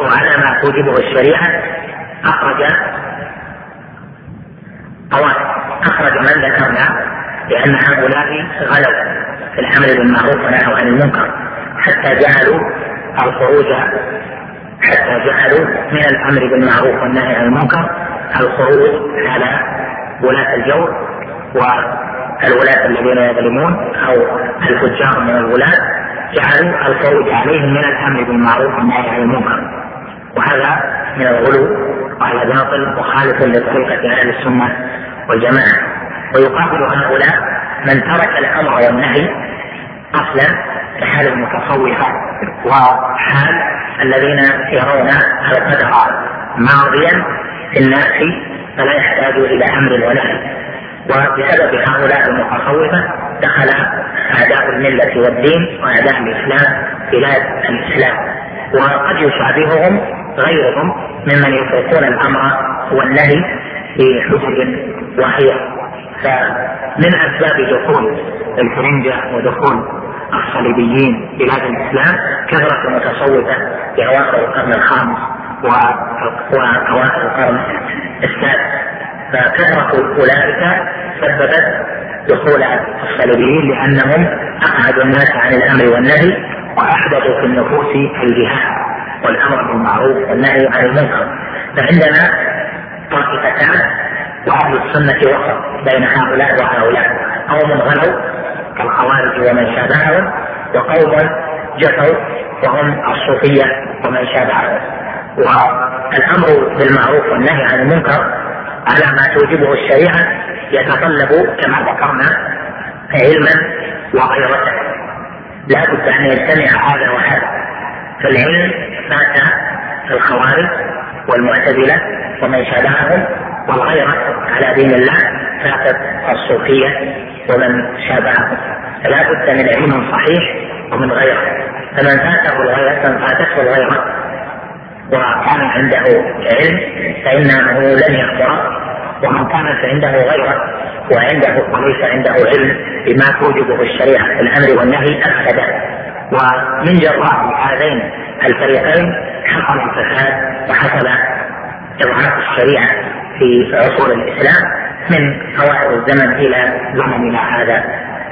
وعلى ما توجبه الشريعة أخرج أخرج من ذكرنا لأن هؤلاء غلوا في الأمر بالمعروف والنهي عن المنكر حتى جعلوا الخروج حتى جعلوا من الأمر بالمعروف والنهي عن المنكر الخروج على ولاة الجور والولاة الذين يظلمون أو الفجار من الولاة جعلوا الخروج عليهم من الأمر بالمعروف والنهي عن المنكر. وهذا من الغلو وهذا باطل مخالف لطريقة أهل السنة والجماعة. ويقابل هؤلاء من ترك الأمر والنهي أصلا كحال المتصوفة وحال الذين يرون القدر ماضيا في الناس فلا يحتاج إلى أمر ونهي وبسبب هؤلاء المتصوفة دخل أعداء الملة والدين وأعداء الإسلام بلاد الإسلام. وقد يشابههم غيرهم ممن يفرقون الأمر والنهي في حجج واهية فمن أسباب دخول الفرنجة ودخول الصليبيين بلاد الإسلام كثرة المتصوفة في أواخر القرن الخامس وأواخر القرن السادس. فكثرة أولئك سببت دخول الصليبيين لأنهم أقعدوا الناس عن الأمر والنهي وأحدثوا في النفوس الجهاد والأمر بالمعروف والنهي عن المنكر. فعندنا طائفتان وأهل السنة وسط بين هؤلاء وهؤلاء. قوم غلوا كالخوارج ومن شابههم وقوم جفوا وهم الصوفية ومن شابههم. والأمر بالمعروف والنهي عن المنكر على ما توجبه الشريعة يتطلب كما ذكرنا علما وغيرة. لا بد أن يجتمع هذا وهذا فالعلم فات الخوارج والمعتزلة ومن شابههم والغيرة على دين الله فاتت الصوفية ومن شابههم. فلا بد من علم صحيح ومن غيرة. فمن فاته الغيرة من فاتته الغيرة وكان عنده علم فإنه لن يخبر ومن كانت عنده غيره وعنده وليس عنده علم بما توجبه الشريعة في الأمر والنهي أفسد ومن جراء هذين الفريقين حصل الفساد وحصل إضعاف الشريعة في عصور الإسلام من أواخر الزمن إلى زمننا هذا.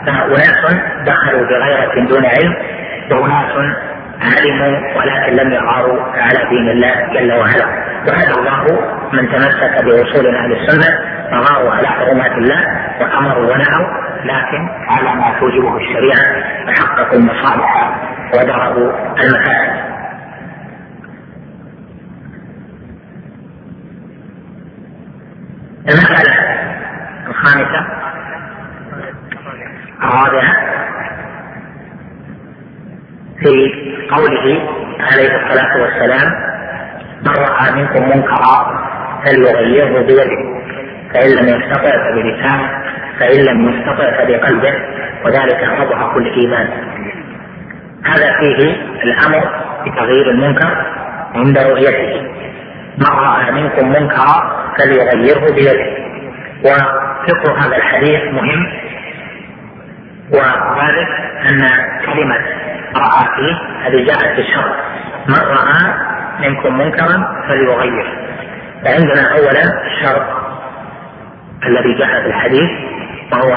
فأناس دخلوا بغيرة دون علم وأناس علموا ولكن لم يغاروا على دين الله جل وعلا. وهدى الله من تمسك بأصول أهل السنة فغاروا على حرمات الله وامروا ونهوا لكن على ما توجبه الشريعة فحققوا المصالح ودربوا المفاسد المسألة الخامسة الرابعة في قوله عليه الصلاة والسلام من رأى منكم منكرا فليغيره بيده فإن لم يستطع فبلسانه فإن لم يستطع فبقلبه وذلك أضعف الإيمان. هذا فيه الأمر بتغيير المنكر عند رؤيته. من رأى منكم منكرا فليغيره بيده. وفقه هذا الحديث مهم وذلك أن كلمة رأى فيه هذه جاءت بالشرط من رأى منكم منكرا فليغير فعندنا اولا الشرط الذي جاء في الحديث وهو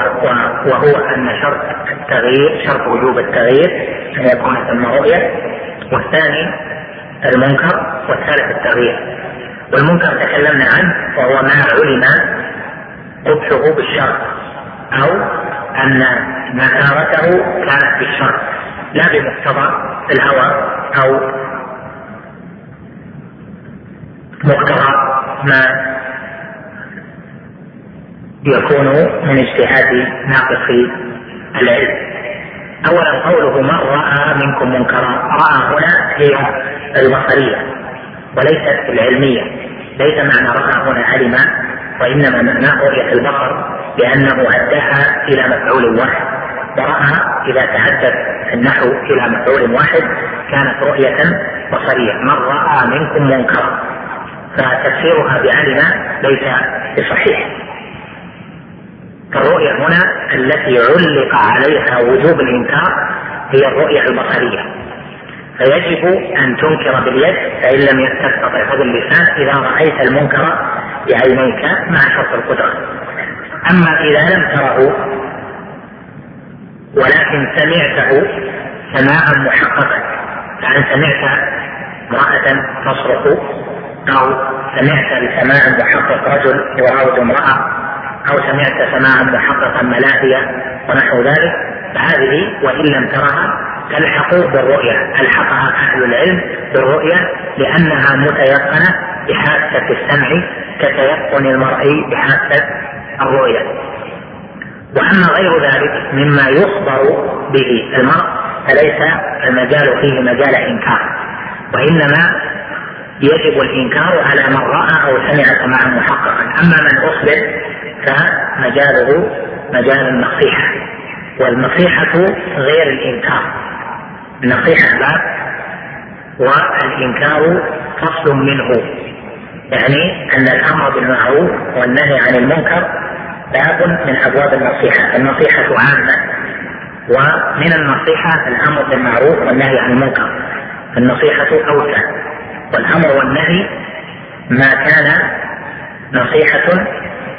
وهو أن شرط التغيير شرط وجوب التغيير أن يكون ثم رؤية والثاني المنكر والثالث التغيير. والمنكر تكلمنا عنه وهو ما علم قبحه بالشرط أو أن نكارته كانت بالشرط لا بمقتضى الهوى أو مقتضى ما يكون من اجتهاد ناقص العلم. اولا قوله من رأى منكم منكرا رأى هنا هي البصرية وليست العلمية. ليس معنى رأى هنا علم وإنما معناه رؤيه البصر لأنه أداها إلى مفعول واحد. ورأى إذا تحدث النحو إلى مفعول واحد كانت رؤية بصرية. من رأى منكم منكرا فتفسيرها بعلم ليس بصحيح. فالرؤية هنا التي علق عليها وجوب الإنكار هي الرؤية البصرية. فيجب أن تنكر باليد فإن لم تستطع فباللسان إذا رأيت المنكر بعينيك مع شرط القدرة. أما إذا لم تره ولكن سمعته سماعا محققا فأن سمعت امرأة تصرخ؟ أو سمعت بسماع محقق رجل يراود امرأة أو سمعت سماعا محققا ملاهية ونحو ذلك فهذه وإن لم ترها تلحق بالرؤية ألحقها أهل العلم بالرؤية لأنها متيقنة بحاسة السمع كتيقن المرء بحاسة الرؤية. وأما غير ذلك مما يخبر به المرء فليس المجال فيه مجال إنكار وإنما يجب الإنكار على من رأى أو سمع سماعا محققا. أما من أخبر فمجاله مجال النصيحة. والنصيحة غير الإنكار. النصيحة باب والإنكار فصل منه. يعني أن الأمر بالمعروف والنهي عن المنكر باب من أبواب النصيحة. النصيحة عامة. ومن النصيحة الأمر بالمعروف والنهي عن المنكر. النصيحة أوسع. والأمر والنهي ما كان نصيحة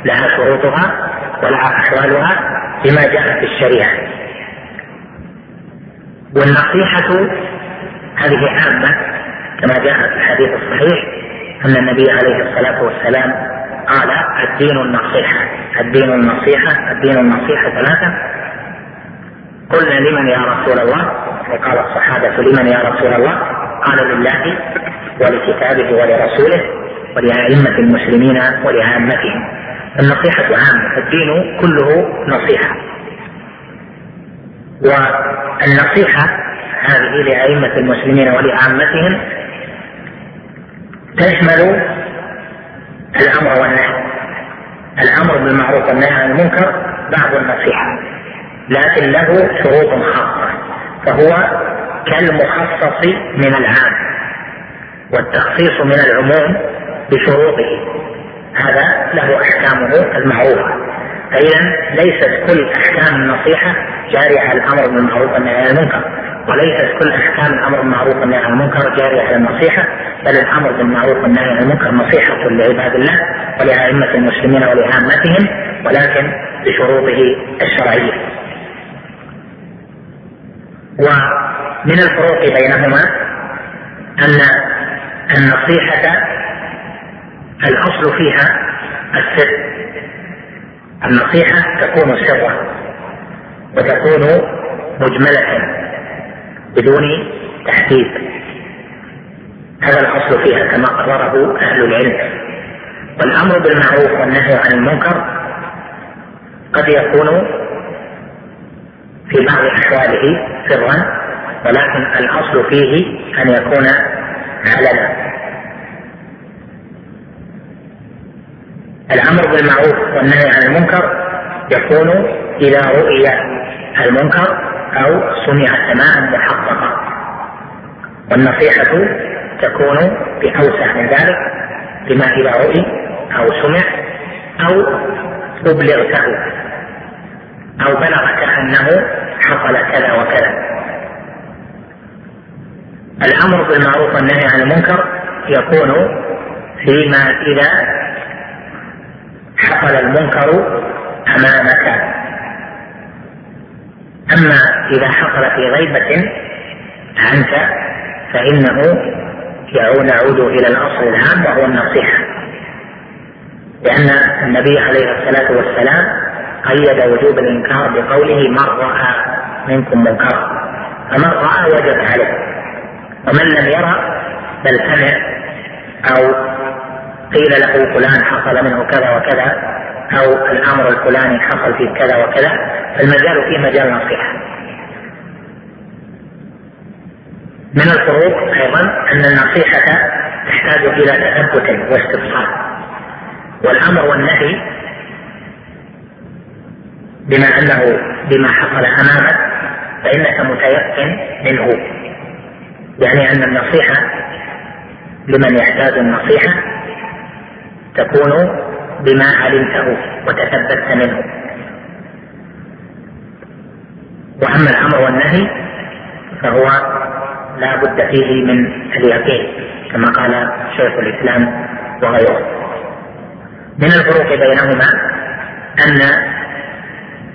لها شروطها ولها أحوالها بما جاء في الشريعة. والنصيحة هذه عامة كما جاء في الحديث الصحيح أن النبي عليه الصلاة والسلام قال الدين النصيحة الدين النصيحة الدين النصيحة ثلاثة. قلنا لمن يا رسول الله؟ وقال الصحابة لمن يا رسول الله؟ قال لله ولكتابه ولرسوله ولأئمة المسلمين ولعامتهم. النصيحة عامة الدين كله نصيحة. والنصيحة هذه لأئمة المسلمين ولعامتهم تشمل الأمر والنهي. الأمر بالمعروف والنهي عن المنكر بعض النصيحة لكن له شروط خاصة فهو كالمخصص من العام والتخصيص من العموم بشروطه. هذا له أحكامه المعروفة. فإذا ليست كل أحكام النصيحة جارية على الأمر بالمعروف والنهي عن المنكر. وليست كل أحكام الأمر بالمعروف والنهي عن المنكر جارية على النصيحة بل الأمر بالمعروف والنهي عن المنكر نصيحة لعباد الله ولأئمة المسلمين ولعامتهم ولكن بشروطه الشرعية. ومن الفروق بينهما أن النصيحة الأصل فيها السر. النصيحة تكون سرا وتكون مجملة بدون تحديد. هذا الأصل فيها كما قرره أهل العلم. والأمر بالمعروف والنهي عن المنكر قد يكون في بعض أحواله سرا ولكن الأصل فيه أن يكون علنا الأمر بالمعروف والنهي عن المنكر يكون إذا رؤي المنكر أو سمع سماعا محققا. والنصيحة تكون بأوسع من ذلك بما إذا رؤي أو سمع أو أبلغته أو بلغك أنه حصل كذا وكذا. الأمر بالمعروف والنهي عن المنكر يكون فيما إذا حصل المنكر أمامك. أما إذا حصل في غيبة عنك فإنه يعود إلى الأصل العام وهو النصيحة. لأن النبي عليه الصلاة والسلام قيد وجوب الإنكار بقوله من رأى منكم منكرا فمن رأى وجب عليه. ومن لم يرى بل سمع أو قيل له فلان حصل منه كذا وكذا أو الأمر الفلاني حصل فيه كذا وكذا فالمجال فيه مجال نصيحة. من الفروق أيضا أن النصيحة تحتاج إلى تثبت واستبصار. والأمر والنهي بما أنه بما حصل أمامك فإنك متيقن منه. يعني أن النصيحة لمن يحتاج النصيحة تكون بما علمته وتثبت منه. وأما الأمر والنهي فهو لا بد فيه من اليقين كما قال شيخ الإسلام وغيره. من الفروق بينهما أن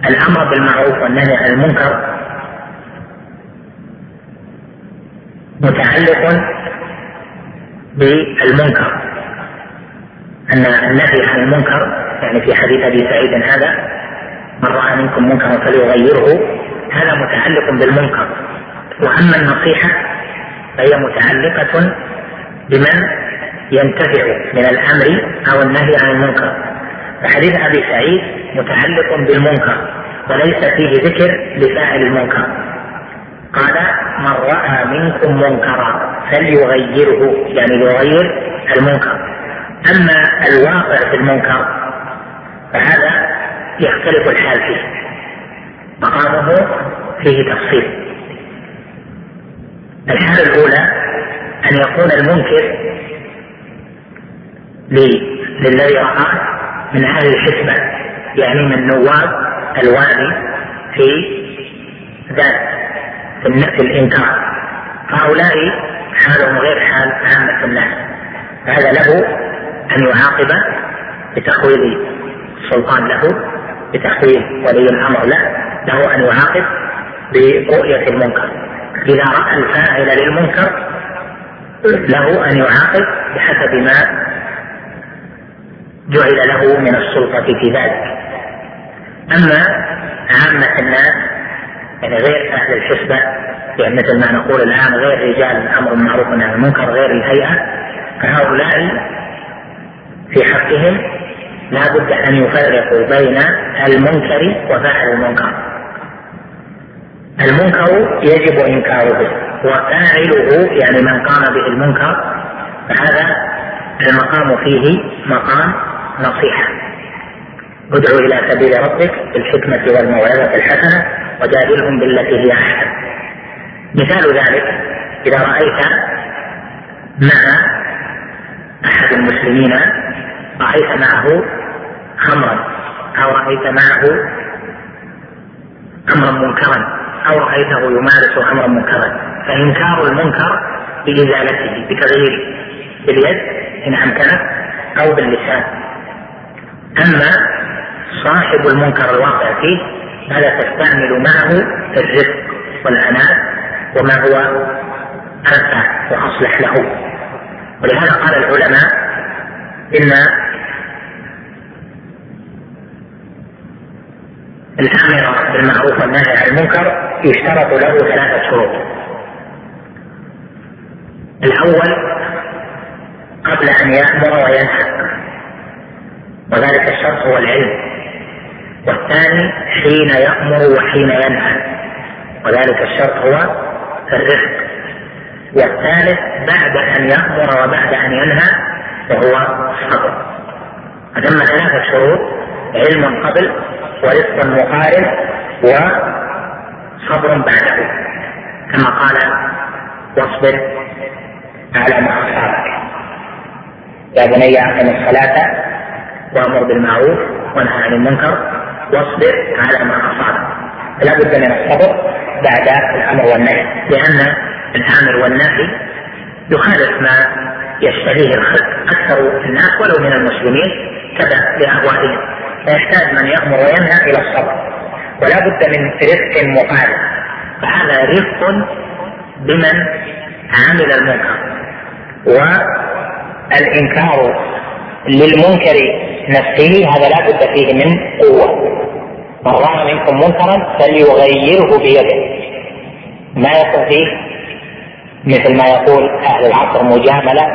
الأمر بالمعروف والنهي عن المنكر متعلق بالمنكر. أن النهي عن المنكر يعني في حديث أبي سعيد هذا من رأى منكم منكرا فليغيره هذا متعلق بالمنكر. وأما النصيحة فهي متعلقة بمن ينتفع من الأمر أو النهي عن المنكر. فحديث أبي سعيد متعلق بالمنكر وليس فيه ذكر لفاعل المنكر. قال من رأى منكم منكرا فليغيره. يعني يغير المنكر. أما الواقع في المنكر فهذا يختلف الحال فيه. مقامه فيه تفصيل. الحالة الأولى أن يكون المنكر للذي رأى من أهل الحسبة يعني من نواب الوالي في ذات في الإنكار. هؤلاء حالهم غير حال عامة الناس هذا له أن يعاقب بتخويض السلطان له بتخويض ولي الأمر له له أن يعاقب برؤية المنكر. إذا رأى الفاعل للمنكر له أن يعاقب بحسب ما جعل له من السلطة في ذلك. أما عامة الناس يعني غير أهل الحسبة يعني مثل ما نقول الآن غير رجال الأمر بالمعروف عن المنكر غير الهيئة فهؤلاء في حقهم لا بد أن يفرقوا بين المنكر وفاعل المنكر. المنكر يجب إنكاره وفاعله يعني من قام به المنكر فهذا المقام فيه مقام نصيحة. ادعو إلى سبيل ربك بالحكمة والموعظة الحسنة. وجادلهم بالتي هي أحسن. مثال ذلك إذا رأيت مع أحد المسلمين رأيت معه خمرا أو رأيت معه أمرا منكرا أو رأيته يمارس أمرا منكرا. فإنكار المنكر بإزالته بتغييره باليد إن أمكنت أو باللسان. أما صاحب المنكر الواقع فيه فلا تستعمل معه الرفق والعناء وما هو أنفع وأصلح له. ولهذا قال العلماء إن الأمر بالمعروف والنهي عن المنكر يشترط له ثلاثة شروط. الأول قبل أن يأمر وينهى. وذلك الشرط هو العلم. والثاني حين يأمر وحين ينهى. وذلك الشرط هو الرفق. والثالث بعد أن يأمر وبعد أن ينهى وهو الصبر. فتم ثلاثة شروط علم قبل ورزق مقارن وصبر بعده. كما قال واصبر على ما أصابك يا بني أقم الصلاة وأمر بالمعروف وانهى عن المنكر واصبر على ما أصابك. فلا بد من الصبر بعد الأمر والنهي لأن الآمر والنهي يخالف ما يشتهيه أكثر الناس ولو من المسلمين تبع لأهوائهم. فيحتاج من يأمر وينهى إلى الصبر. ولا بد من رفق مقارب. فهذا رفق بمن عمل المنكر. والإنكار للمنكر نفسه هذا لا بد فيه من قوة. من رأى منكم منكرا فليغيره بيده. ما يكون فيه؟ مثل ما يقول أهل العصر مجاملة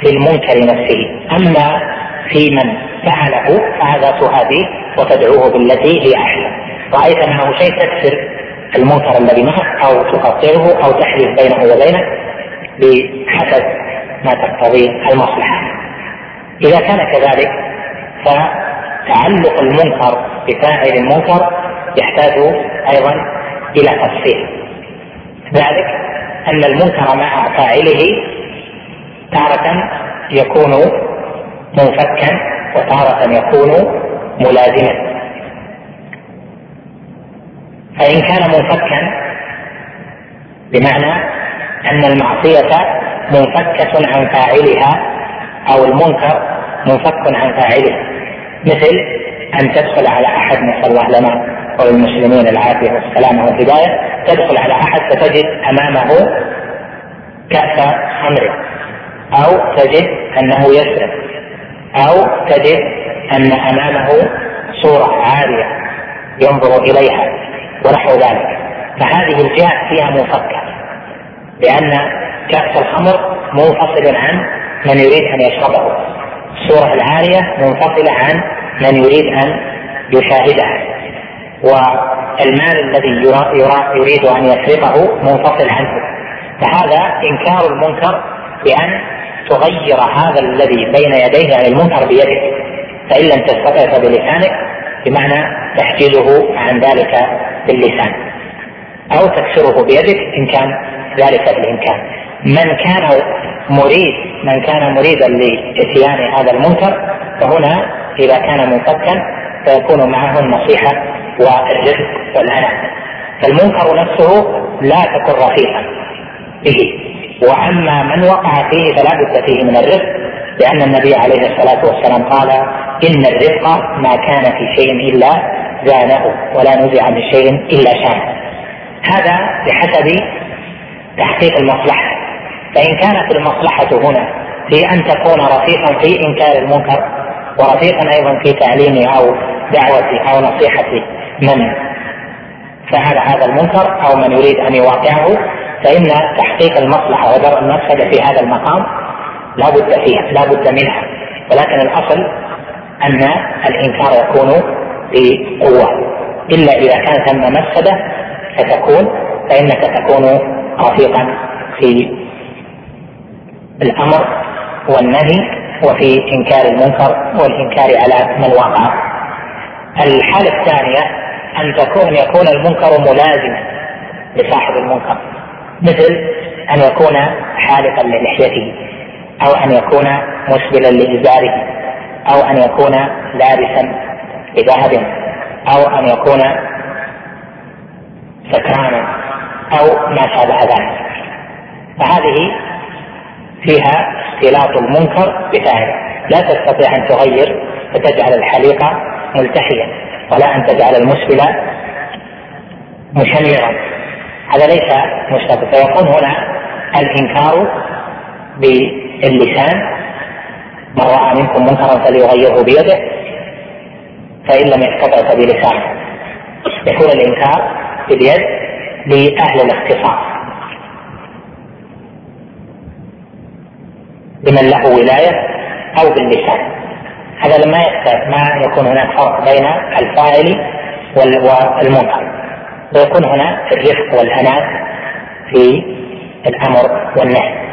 في المنكر نفسه. أما في من فعله فهذا تهاديه وتدعوه بالتي هي احسن رأيت معه شيء تكسر المنكر الذي معه أو تقطعه أو تحدث بينه وبينه بحسب ما تقتضيه المصلحة. إذا كان كذلك فتعلق المنكر بفاعل المنكر يحتاج أيضا إلى تفصيل. ذلك أن المنكر مع فاعله تارة يكون منفكا وتارة يكون ملازما. فإن كان منفكا بمعنى أن المعصية منفكة عن فاعلها أو المنكر منفك عن فاعله. مثل أن تدخل على أحد نسأل الله لنا وللمسلمين العافية والسلامة والهداية. تدخل على أحد فتجد أمامه كأس خمر. أو تجد أنه يسرق. أو تجد أن أمامه صورة عالية ينظر إليها ونحو ذلك. فهذه الجهة فيها منفكة لأن كأس الخمر منفصل عن من يريد أن يشربه. الصورة العالية منفصلة عن من يريد أن يشاهدها والمال الذي يريد أن يسرقه منفصل عنه. فهذا إنكار المنكر بأن تغير هذا الذي بين يديه عن المنكر بيدك فإن لم تستطع فبلسانك بمعنى تحجزه عن ذلك باللسان. أو تكسره بيدك إن كان ذلك بالإمكان. من كان مريد من كان مريدا لاتيان هذا المنكر فهنا إذا كان منفكا فيكون معه النصيحة والرفق والعناء فالمنكر نفسه لا تكن رفيقا به. وأما من وقع فيه فلا بد فيه من الرفق لأن النبي عليه الصلاة والسلام قال إن الرفق ما كان في شيء إلا زانه ولا نزع من شيء إلا شانه. هذا بحسب تحقيق المصلحة. فإن كانت المصلحة هنا في أن تكون رفيقا في إنكار المنكر ورفيقا أيضا في تعليم أو دعوة أو نصيحة من فعل هذا المنكر أو من يريد أن يواقعه فإن تحقيق المصلحة ودرء المفسدة في هذا المقام لا بد فيها لا بد منها. ولكن الأصل أن الإنكار يكون بقوة. إلا إذا كان ثم مفسدة فتكون فإنك تكون رفيقا في الأمر والنهي وفي إنكار المنكر والإنكار على من وقع. الحالة الثانية أن تكون يكون المنكر ملازما لصاحب المنكر مثل أن يكون حالقا للحيته أو أن يكون مسبلا لإزاره أو أن يكون لابسا بذهب أو أن يكون سكرانا أو ما شابه ذلك فهذه فيها اختلاط المنكر بفاعل لا تستطيع أن تغير فتجعل الحليقه ملتحيا ولا أن تجعل المسبل مشمرا. هذا ليس مستقبل فيكون هنا الإنكار باللسان. من رأى منكم منكرا فليغيره بيده فإن لم يستطع فبلسانه. يكون الإنكار باليد لأهل الاختصاص بمن له ولاية أو باللسان. هذا لما ما يكون هناك فرق بين الفاعل والمنكر. ويكون هنا الرفق والأناة في الأمر والنهي.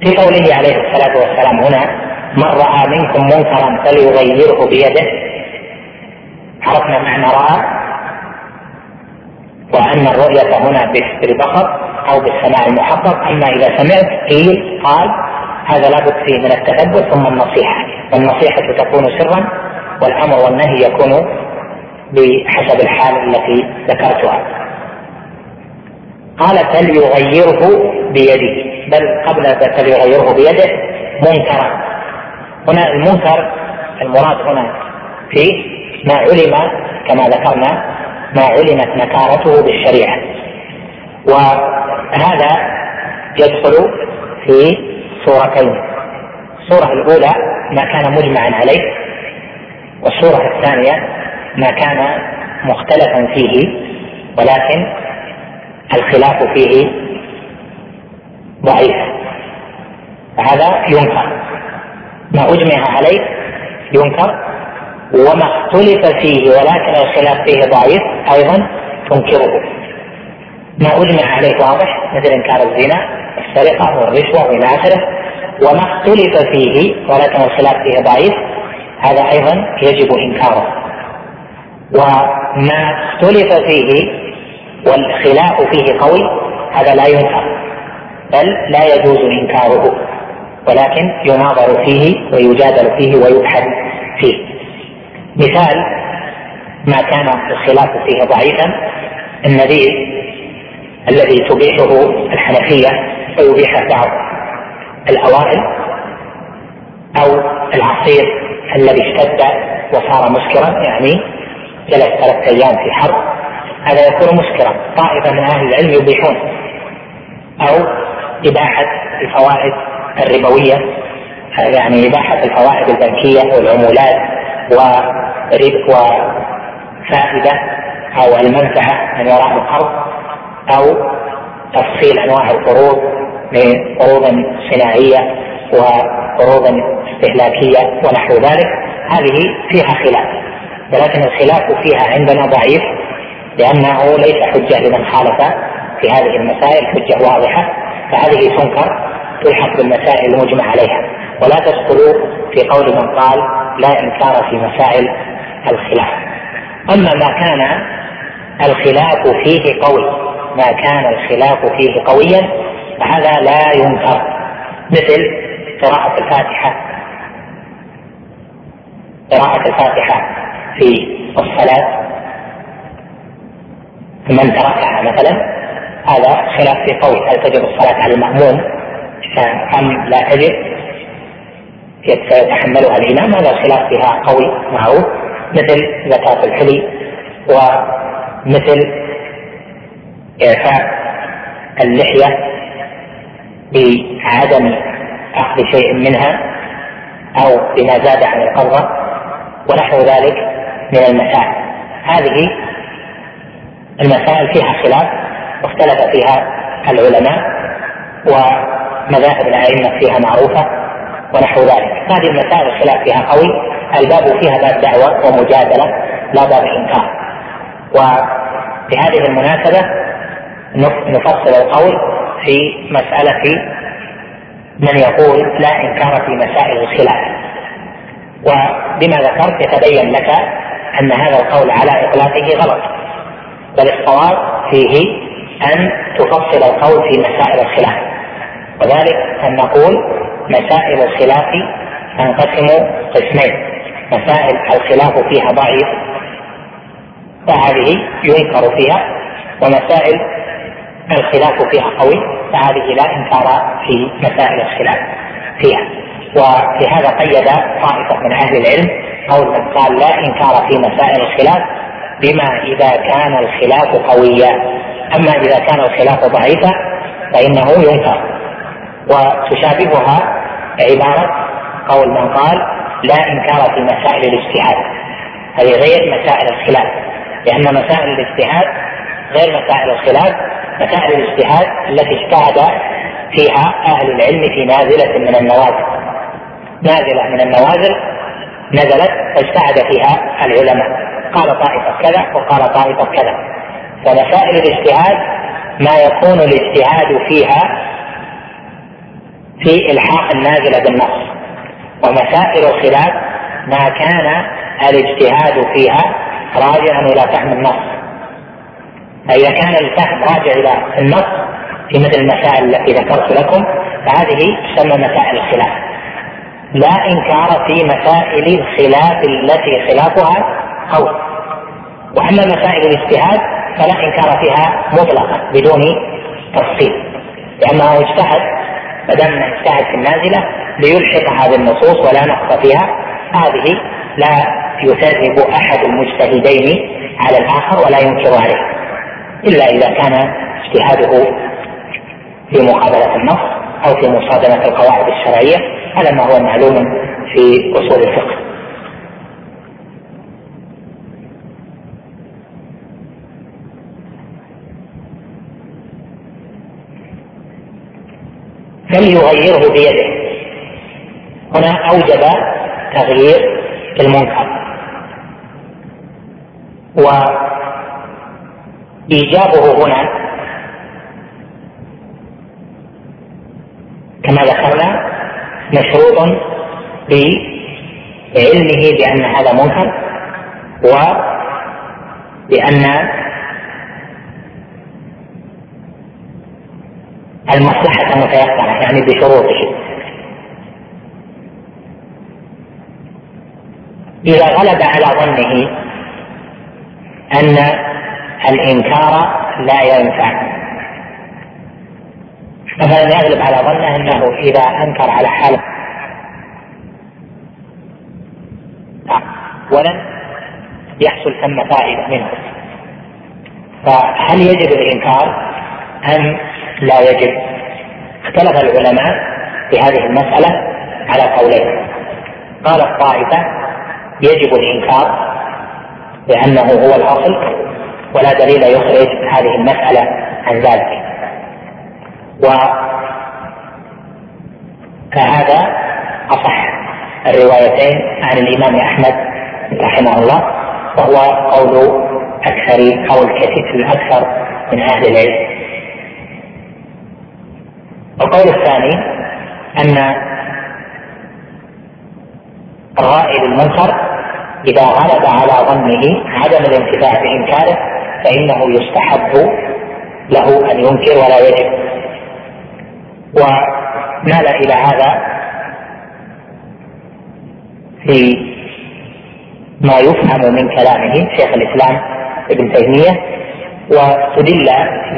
في قوله عليه الصلاة والسلام هنا من رأى منكم منكرا فليغيره بيده عرفنا معنى رأى وأن الرؤية هنا بالبصر أو بالسماع المحقق. أما إذا سمعت قيل قال هذا لابد فيه من التثبت ثم النصيحة. والنصيحة تكون سرا والأمر والنهي يكون بحسب الحال التي ذكرتها. قال فليغيره بيده. بل قبل فليغيره بيده منكرا. هنا المنكر المراد هنا فيه ما علم كما ذكرنا ما علمت نكارته بالشريعة. وهذا يدخل في صورتين. الصورة الأولى ما كان مجمعا عليه والصورة الثانية ما كان مختلفا فيه ولكن الخلاف فيه ضعيف. فهذا ينكر. ما أجمع عليه ينكر وما اختلف فيه ولكن الخلاف فيه ضعيف أيضا تنكره. ما أجمع عليه واضح مثل إنكار الزنا والسرقه والرشوة وإلى آخره. وما اختلف فيه ولكن الخلاف فيه ضعيف هذا أيضا يجب إنكاره. وما اختلف فيه والخلاف فيه قوي هذا لا ينكر بل لا يجوز إنكاره ولكن يناظر فيه ويجادل فيه ويبحث فيه. مثال ما كان الخلاف فيه ضعيفا النبيذ الذي تبيحه الحنفية ويبيحه بعض الأوائل أو العصير الذي اشتد وصار مسكرا يعني جلس ثلاثة أيام في حرب هذا يكون مسكرا. طائفة من أهل العلم يبيحون. أو إباحة الفوائد الربوية يعني إباحة الفوائد البنكية والعمولات. وفائدة أو المنفعة من وراء القرض أو تفصيل أنواع القروض من قروض صناعية وقروض استهلاكية ونحو ذلك. هذه فيها خلاف ولكن الخلاف فيها عندنا ضعيف لأنه ليس حجة لمن خالف في هذه المسائل حجة واضحة فهذه تنكر تلحق بالمسائل المجمع عليها. ولا تدخلوا في قول من قال لا إنكار في مسائل الخلاف. أما ما كان الخلاف فيه قوي ما كان الخلاف فيه قويا فهذا لا ينكر. مثل قراءة الفاتحة. قراءة الفاتحة في الصلاة. من تركها مثلا هذا خلاف في قول. هل تجب الصلاة على المأموم؟ أم لا تجب. سيتحملها الإمام هذا الخلاف فيها قوي معروف مثل زكاة الحلي ومثل إعفاء اللحية بعدم أخذ شيء منها أو بما زاد عن القبضة ونحو ذلك من المسائل. هذه المسائل فيها خلاف واختلف فيها العلماء ومذاهب الأئمة فيها معروفة. ونحو ذلك. هذه المسائل الخلاف فيها قوي الباب فيها باب دعوة ومجادلة لا باب إنكار. وبهذه المناسبة نفصل القول في مسألة من يقول لا إنكار في مسائل الخلاف. وبما ذكرت يتبين لك أن هذا القول على إطلاقه غلط. بل الصواب فيه أن تفصل القول في مسائل الخلاف. وذلك أن نقول مسائل الخلاف تنقسم قسمين. مسائل الخلاف فيها ضعيف فهذه ينكر فيها ومسائل الخلاف فيها قوي فهذه لا إنكار في مسائل الخلاف فيها. وفي هذا قيد طائفة من أهل العلم قول من قال لا إنكار في مسائل الخلاف بما إذا كان الخلاف قويا. أما إذا كان الخلاف ضعيفا فإنه ينكر. وتشابهها عبارة قول من قال لا إنكار في مسائل الاجتهاد. هذه غير مسائل الخلاف. لأن مسائل الاجتهاد غير مسائل الخلاف. مسائل الاجتهاد التي اجتهد فيها أهل العلم في نازلة من النوازل. نازلة من النوازل نزلت فاجتهد فيها العلماء. قال طائفة كذا وقال طائفة كذا. فمسائل الاجتهاد ما يكون الاجتهاد فيها في إلحاق النازله بالنص. ومسائل الخلاف ما كان الاجتهاد فيها راجعا إلى فهم النص. فإذا كان الفهم راجع إلى النص في مثل المسائل التي ذكرت لكم فهذه تسمى مسائل الخلاف. لا إنكار في مسائل الخلاف التي خلافها قول. وأما مسائل الاجتهاد فلا إنكار فيها مطلقا بدون تفصيل. لأنه اجتهد ما دام اجتهد في النازلة ليلحق هذه النصوص ولا نقص فيها. هذه لا يثرب أحد المجتهدين على الآخر ولا ينكر عليه إلا إذا كان اجتهاده في مقابلة النص أو في مصادمة القواعد الشرعية على ما هو معلوم في أصول الفقه. فليغيره بيده. هنا أوجب تغيير المنكر. وإيجابه هنا كما ذكرنا مشروط بعلمه بأن هذا منكر وبأن المصلحة متيقنة يعني بشروطه إذا غلب على ظنه أن الإنكار لا ينفع. مثلا يغلب على ظنه أنه إذا أنكر على حال ولن يحصل ثم فائدة منه. فهل يجب الإنكار أم لا يجب؟ اختلف العلماء في هذه المسألة على قولين. قالت طائفة يجب الإنكار لأنه هو الأصل ولا دليل يخرج هذه المسألة عن ذلك. و فهذا أصح الروايتين عن الإمام أحمد رحمه الله وهو قول أكثر أو الكثير الأكثر من أهل العلم. القول الثاني أن الرائد المنكر إذا غلب على ظنه عدم الانتفاع بإنكاره فإنه يستحب له أن ينكر ولا يجب. ومال إلى هذا في ما يفهم من كلامه شيخ الإسلام ابن تيمية واستدل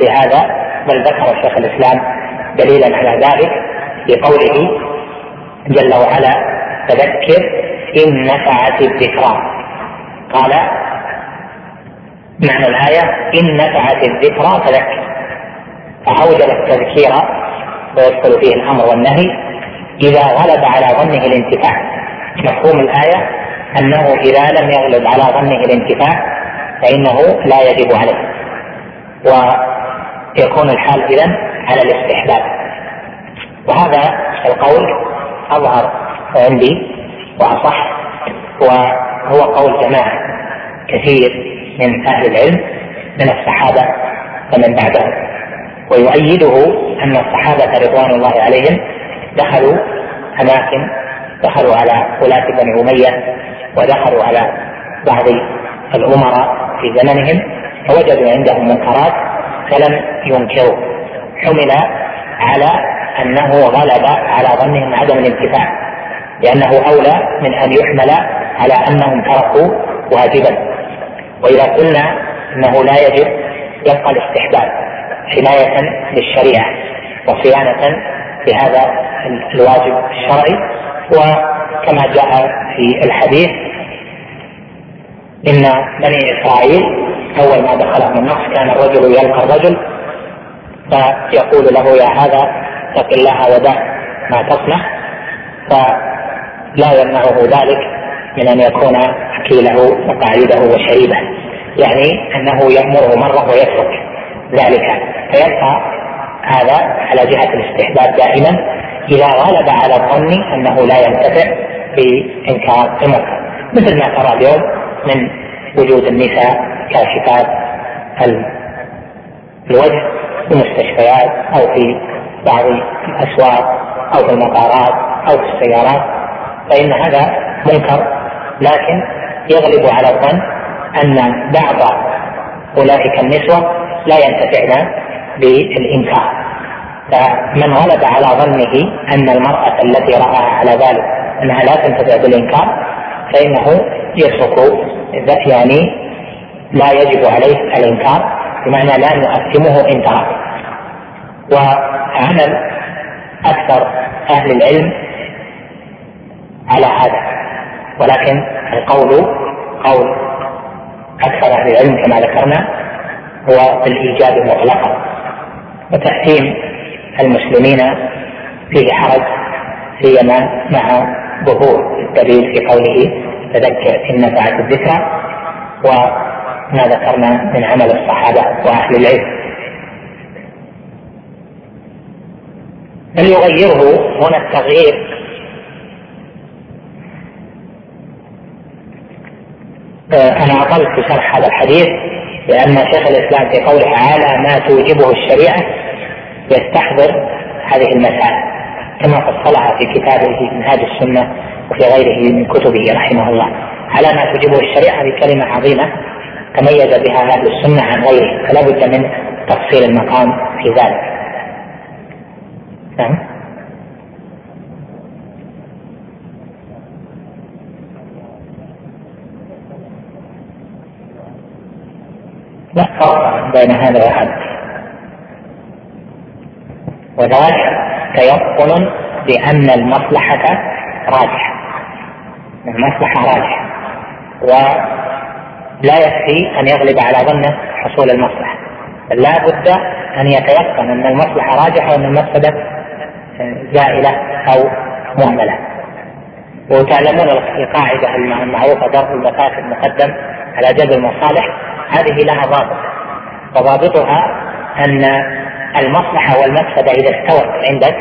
بهذا بل ذكر شيخ الإسلام دليلا على ذلك بقوله جل وعلا فذكر إن نفعت الذكرى. قال معنى الآية إن نفعت الذكرى فذكر. فأوجب التذكير ويدخل فيه الأمر والنهي إذا غلب على ظنه الانتفاع. مفهوم الآية أنه إذا لم يغلب على ظنه الانتفاع فإنه لا يجب عليه. ويكون الحال إذا على الاستحباب. وهذا القول أظهر عندي وأصح وهو قول جماعة كثير من أهل العلم من الصحابة ومن بعدهم. ويؤيده أن الصحابة رضوان الله عليهم دخلوا أماكن دخلوا على ولاة بني أمية ودخلوا على بعض الأمراء في زمنهم فوجدوا عندهم منكرات فلم ينكروا. حمل على أنه غلب على ظنهم عدم الانتفاع لأنه أولى من أن يحمل على أنهم تركوا واجبا. وإذا قلنا أنه لا يجب يبقى الاستحباب حماية للشريعة وصيانة لهذا الواجب الشرعي. وكما جاء في الحديث إن بني إسرائيل أول ما دخلهم النص كان الرجل يلقى الرجل فيقول له يا هذا اتق الله ودع ما تصنع. لا يمنعه ذلك من أن يكون اكيله وقاعده وشريبه يعني أنه يأمره مرة ويترك ذلك. فيبقى هذا على جهة الاستحباب دائما إذا غلب على الظن أنه لا ينتفع بإنكار المنكر مثل ما ترى اليوم من وجود النساء كاشفات الوجه في المستشفيات أو في بعض الأسواق أو في المطارات أو في السيارات فإن هذا منكر. لكن يغلب على الظن أن بعض أولئك النسوة لا ينتفعن بالإنكار. فمن غلب على ظنه أن المرأة التي رآها على ذلك أنها لا تنتفع بالإنكار فإنه يترك يعني لا يجب عليه الإنكار. بمعنى لا نؤثمه إن ترك وعمل أكثر أهل العلم على هذا. ولكن القول قول أكثر أهل العلم كما ذكرنا هو بالإيجاب مطلقا وتأثيم المسلمين فيه حرج سيما مع ظهور الدليل في قوله تذكر إن نفعت الذكرى وما ذكرنا من عمل الصحابة وأهل العلم. بل يغيره هنا التغيير؟ آه، أنا أطلت في شرح هذا الحديث لأن شيخ الإسلام في قوله على ما توجبه الشريعة يستحضر هذه المسائل كما فصلها في كتابه منهاج السنة وفي غيره من كتبه رحمه الله. على ما توجبه الشريعة هذه كلمه عظيمة تميز بها أهل السنة عن غيره فلا بد من تفصيل المقام في ذلك. نعم. لا فرق بين هذا وهذا. وذلك تيقن بأن المصلحة راجحة. المصلحة راجحة. ولا يكفي أن يغلب على ظنه حصول المصلحة. لا بد أن يتيقن أن المصلحة راجحة وأن المفسدة زائلة أو مهملة. وتعلمون القاعدة المعروفة درء المفاسد مقدم على جلب المصالح. هذه لها ضابط. وضابطها أن المصلحة والمفسدة إذا استوت عندك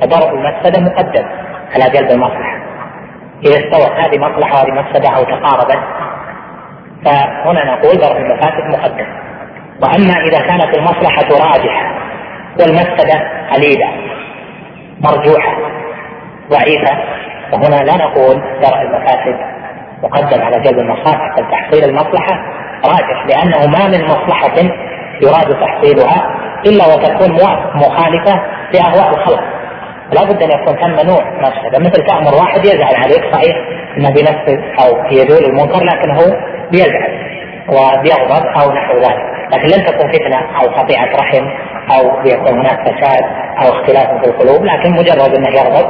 فدرء المفسدة مقدم على جلب المصلحة. إذا استوت هذه مصلحة وهذه مفسدة أو تقاربت فهنا نقول درء المفاسد مقدم. وأما إذا كانت المصلحة راجحة والمفسدة قليلة مرجوحة ضعيفة فهنا لا نقول درء المفاسد مقدم على جلب المصالح بل تحصيل المصلحة راجح لأنه ما من مصلحة يراد تحصيلها إلا وتكون مخالفة لأهواء الخلق. لا بد أن يكون ثم نوع مفسدة مثل تأمر واحد يزعل عليك صحيح أنه بنفسه أو يزول المنكر لكنه بيزعل وبيغضب أو نحو ذلك. لكن لن تكون فتنة أو قطيعة رحم أو يكون هناك فساد أو اختلاف في القلوب لكن مجرد أنه يغضب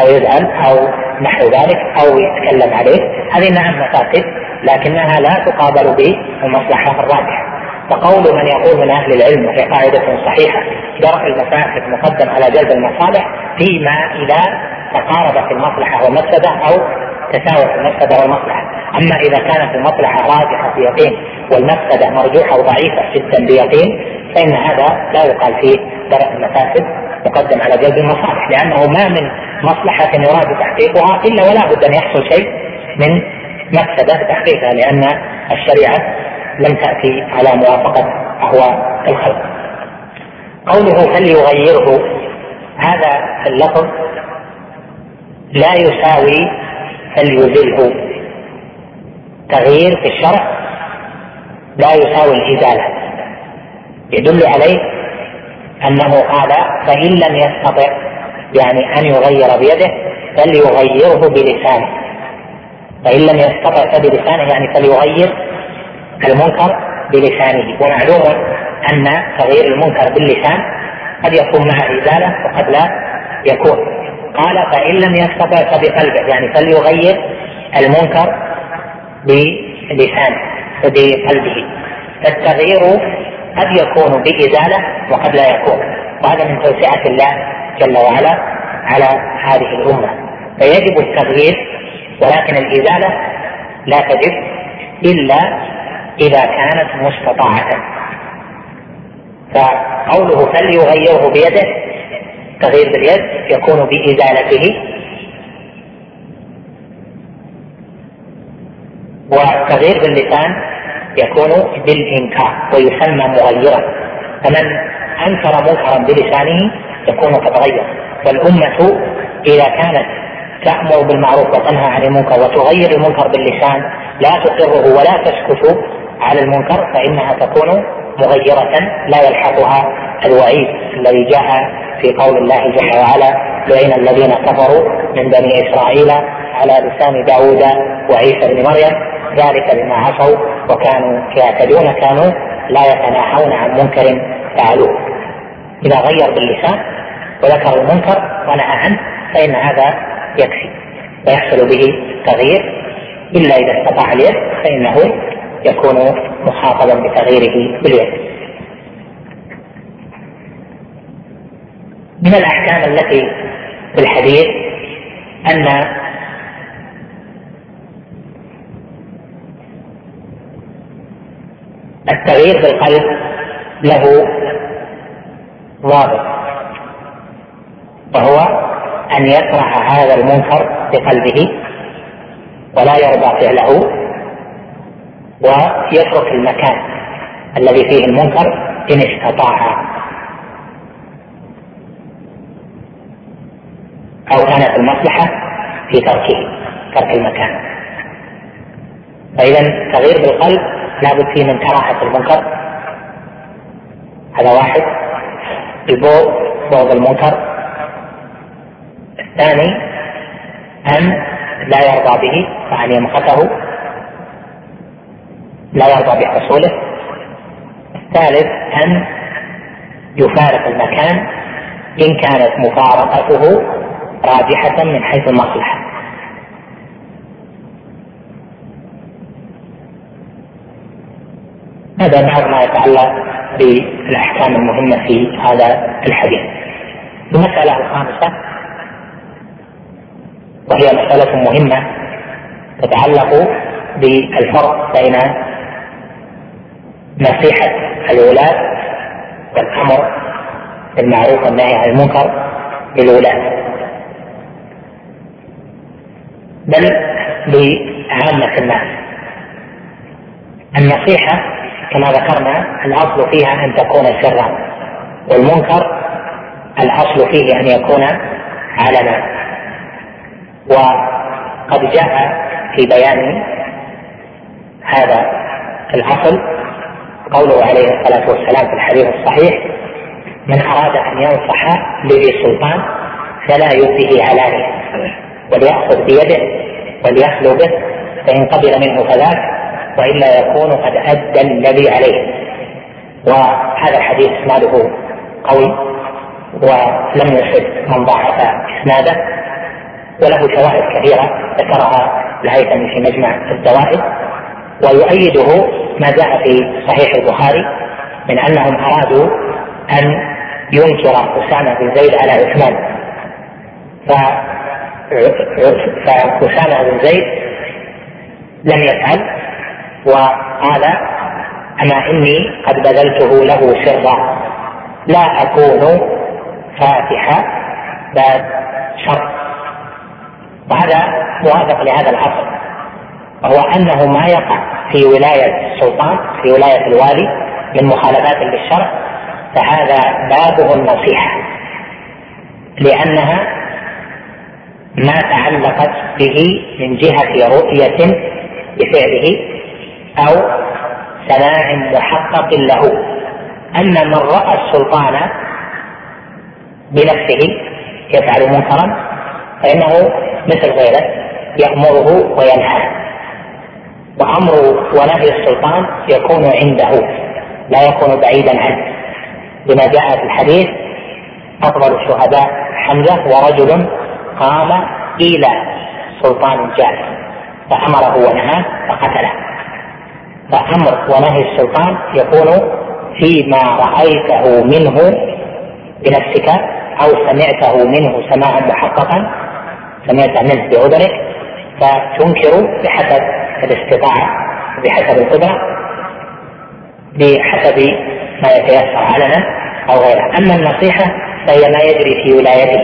أو يزعل أو نحو ذلك أو يتكلم عليه هذه نعم مفاسد لكنها لا تقابل بالمصلحة الراجحة فقول من يقول من أهل العلم وهي قاعدة صحيحة درء المفاسد مقدم على جلب المصالح فيما إذا تقاربت المصلحة والمفسدة أو تساوت المفسدة والمصلحة، أما إذا كانت المصلحة راجحة في يقين والمفسدة مرجوحة وضعيفة جدا بيقين فإن هذا لا يقال فيه درء المفاسد مقدم على جلب المصالح لأنه ما من مصلحة يراد تحقيقها إلا ولا بد أن يحصل شيء من مفسدة تحقيقها لأن الشريعة لم تأتي على موافقة أهواء الخلق. قوله فليغيره هذا اللفظ لا يساوي فليزله تغيير في الشرع لا يساوي الإزالة. يدل عليه أنه قال فإن لم يستطع يعني أن يغير بيده فليغيره بلسانه. فإن لم يستطع فبلسانه يعني فليغير المنكر بلسانه. ومعلوم أن تغيير المنكر باللسان قد يكون مع إزالة وقد لا يكون. قال فإن لم يستطع فبقلبه يعني فليغير المنكر بلسانه وبقلبه. فالتغيير قد يكون بإزالة وقد لا يكون. وهذا من توسعة الله جل وعلا على هذه الأمة. فيجب التغيير ولكن الإزالة لا تجب إلا إذا كانت مستطاعة. فقوله فليغيره بيده تغيير باليد يكون بإزالته. والتغيير باللسان يكون بالإنكار ويسمى مغيرا. فمن أنكر منكرا بلسانه يكون قد غير والأمة إذا كانت تأمر بالمعروف وتنهى عن المنكر وتغير المنكر باللسان لا تقره ولا تسكت على المنكر فإنها تكون مغيرة لا يلحقها الوعيد الذي جاء في قول الله جل وعلا لعن الذين كفروا من بني إسرائيل على لسان داود وعيسى بن مريم ذلك بما عصوا وكانوا يعتدون كانوا لا يتناهون عن منكر فعلوه. إذا غير باللسان وذكر المنكر ونهى عنه فإن هذا يكفي ويحصل به تغيير. إلا إذا استطاع اليد فإنه يكون مخاطبا بتغييره باليد. من الأحكام التي في الحديث أن التغيير بالقلب له ضابط وهو أن يكره هذا المنكر بقلبه ولا يرضى فعله. ويترك المكان الذي فيه المنكر إن استطاع. أو كانت المصلحة في تركه ترك المكان. فإذا تغيير بالقلب لابد فيه من كراهة المنكر. هذا واحد. البغض بغض المنكر. الثاني أن لا يرضى به فأن يمقته لا يرضى بحصوله الثالث أن يفارق المكان إن كانت مفارقته راجحة من حيث المصلحة هذا بعض ما يتعلق بالأحكام المهمة في هذا الحديث. المسألة الخامسة وهي مسألة مهمة تتعلق بالفرق بين نصيحة الولاة والأمر بالمعروف والنهي عن المنكر للولاة بل لعامة الناس. النصيحة كما ذكرنا الأصل فيها أن تكون سرا والمنكر الأصل فيه أن يكون علنا. وقد جاء في بيان هذا الأصل قوله عليه الصلاة والسلام في الحديث الصحيح من أراد أن ينصح لذي سلطان فلا يبديه علانيه وليأخذ بيده وليخلو به فإن قبل منه فذاك وإلا يكون قد أدى الذي عليه. وهذا الحديث إسناده قوي ولم يصب من ضعف إسناده وله شواهد كثيرة ذكرها الهيثمي في مجمع الزوائد. ويؤيده ما جاء في صحيح البخاري من أنهم أرادوا أن ينكر أسامة بن زيد على عثمان. فأسامة بن زيد لم يفعل وقال أما إني قد بذلته له سرا. لا أكون فاتح باب شر. وهذا موافق لهذا الأصل وهو أنه ما يقع في ولاية السلطان في ولاية الوالي من مخالفات للشرع فهذا بابه النصيحة لأنها ما تعلقت به من جهة رؤية بفعله أو سماع محقق له. أن من رأى السلطان بنفسه يفعل منكرا فإنه مثل غيره يأمره وينهاه. وأمر ونهي السلطان يكون عنده لا يكون بعيدا عنه. لما جاء في الحديث أفضل الشهداء حمزة ورجل قام إلى سلطان جاء فأمره ونهاه فقتله. فأمر ونهي السلطان يكون فيما رأيته منه بنفسك أو سمعته منه سماعا محققا سمعت منه بأذنك فتنكر بحسب الاستطاعة بحسب القدرة بحسب ما يتيسر علنا أو غيره. أما النصيحة فهي ما يجري في ولايته.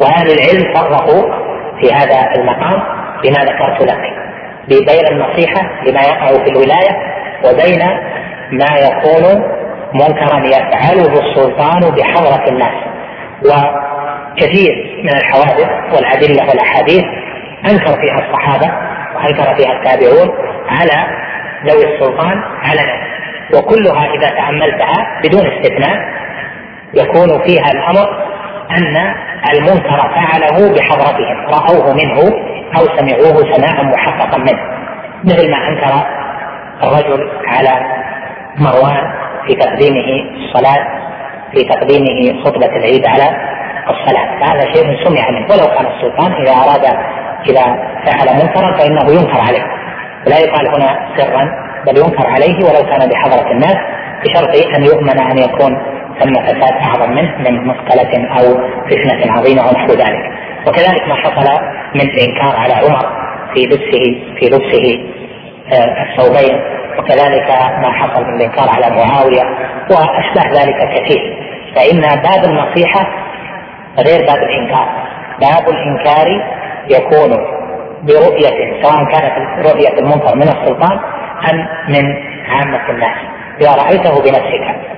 وأهل العلم فرقوا في هذا المقام بما ذكرت لك بين النصيحة لما يقع في الولاية وبين ما يكون منكرا يفعله السلطان بحضرة الناس. وكثير من الحوادث والأدلة والأحاديث أنكر فيها الصحابة وأنكر فيها التابعون؟ على ذوي السلطان علنا وكلها إذا تأملتها بدون استثناء يكون فيها الأمر أن المنكر فعله بحضرتهم رأوه منه أو سمعوه سماعا محققا منه. مثل ما أنكر الرجل على مروان في تقديمه الصلاة في تقديمه خطبة العيد على الصلاة. فهذا شيء سمع منه. ولو كان السلطان إذا أراد إذا فعل منكرا فإنه ينكر عليه. ولا يقال هنا سرا بل ينكر عليه ولو كان بحضرة الناس بشرط أن يؤمن أن يكون ثم فساد أعظم منه من مسألة أو فتنة عظيمة ونحو ذلك. وكذلك ما حصل من الانكار على عمر في لبسه في لبسه آه، الثوبين. وكذلك ما حصل من الانكار على معاوية واشباه ذلك كثير. فإن باب النصيحة غير باب الإنكار. باب الإنكار يكون برؤية سواء كانت رؤية المنكر من السلطان أم من عامة الناس. إذا رأيته بنفسك.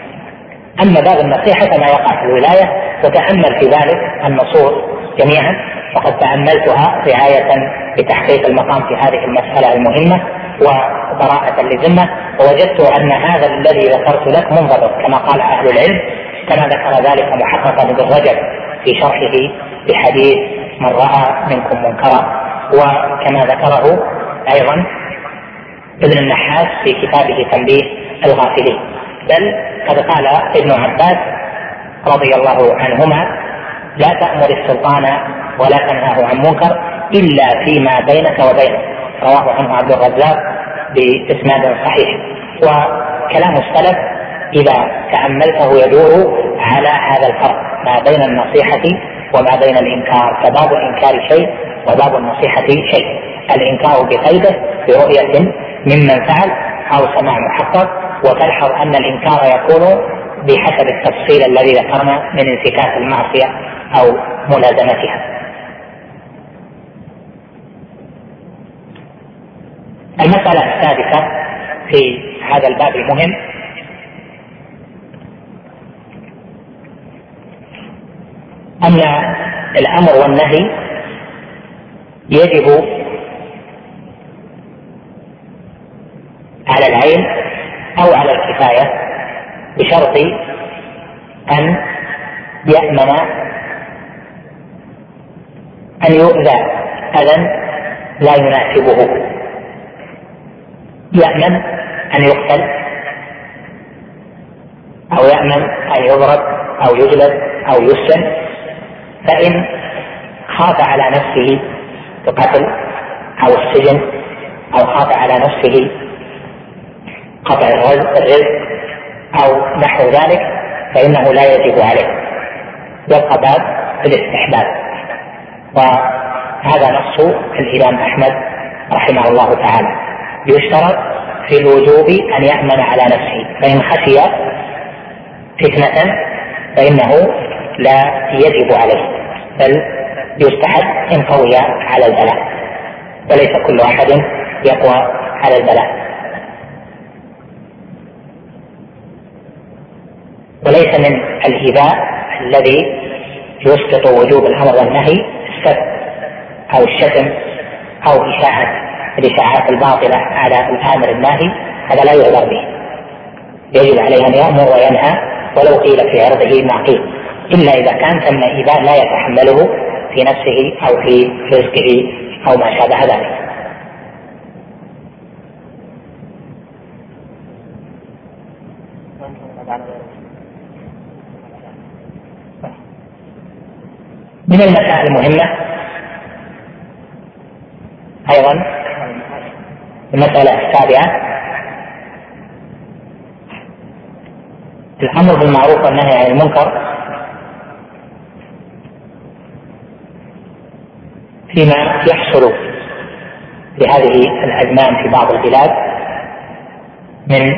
أما باب النصيحة فما يقع في الولاية وتأمل في ذلك النصوص جميعا وقد تأملتها رعاية لتحقيق المقام في هذه المسألة المهمة وبراءة للذمة ووجدت أن هذا الذي ذكرت لك منضبط كما قال أهل العلم كما ذكر ذلك محقق ابن رجب. في شرحه بحديث من رأى منكم منكرا وكما ذكره أيضا ابن النحاس في كتابه تنبيه الغافلين بل قد قال ابن عباس رضي الله عنهما لا تأمر السلطان ولا تنهاه عن منكر إلا فيما بينك وبينه. رواه عنه عبد الرزاق بإسناد صحيح. وكلام السلف إذا تأملته يدور على هذا الفرق. ما بين النصيحة وما بين الإنكار فباب الإنكار شيء وباب النصيحة شيء. الإنكار بقيده برؤية ممن فعل أو سماع محقق وتلحظ أن الإنكار يكون بحسب التفصيل الذي ذكرنا من انتكاس المعصية أو ملازمتها. المسألة السادسة في هذا الباب المهم أن الأمر والنهي يجب على العين أو على الكفاية بشرط أن يأمن أن يؤذى أذى لا يناسبه. يأمن أن يقتل أو يأمن أن يضرب أو يجلد أو يسجن فإن خاف على نفسه القتل أو السجن أو خاف على نفسه قطع الرزق أو نحو ذلك فإنه لا يجب عليه. يبقى باب الاستحباب. وهذا نص الإمام أحمد رحمه الله تعالى. يشترط في الوجوب أن يأمن على نفسه. فإن خشي فتنة فإنه لا يجب عليه. بل يستحب إن قوي على البلاء وليس كل أحد يقوى على البلاء. وليس من الإيذاء الذي يسقط وجوب الأمر والنهي السب أو الشتم أو إشاعة الإشاعات الباطلة على الآمر الناهي هذا لا يعذر به. يجب عليه أن يأمر وينهى ولو قيل في عرضه ما قيل. إلا إذا كان ثم إيذاء لا يتحمله في نفسه أو في رزقه أو ما شابه ذلك. من المسائل المهمة أيضا المسألة السابعة الأمر بالمعروف والنهي عن المنكر. فيما يحصل بهذه الأزمان في بعض البلاد من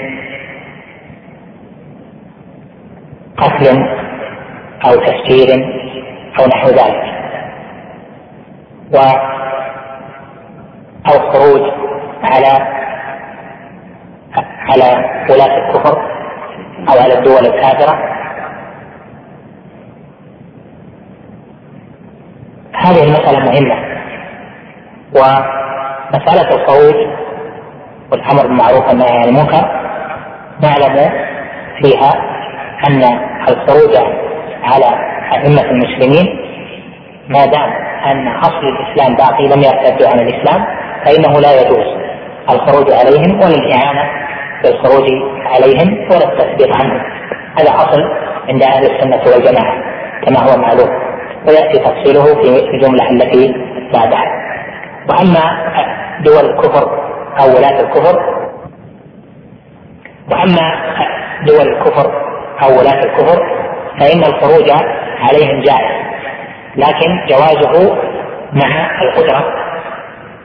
قتل أو تفجير أو نحو ذلك و أو خروج على على ولاة الكفر أو على الدول الكافرة. هذه المسألة مهمة. ومسألة الخروج والأمر بالمعروف والنهي عن المنكر نعلم فيها أن الخروج على أئمة المسلمين ما دام أن أصل الإسلام باقي لم يرتدوا عن الإسلام فإنه لا يجوز الخروج عليهم ولا الإعانة بالخروج عليهم ولا التثبيت عنهم. هذا أصل عند أهل السنة والجماعة كما هو معلوم. ويأتي تفصيله في الجملة التي بعدها. وأما دول الكفر أو ولاة الكفر وأما دول الكفر أو ولاة الكفر فإن الخروج عليهم جائز لكن جوازه مع القدرة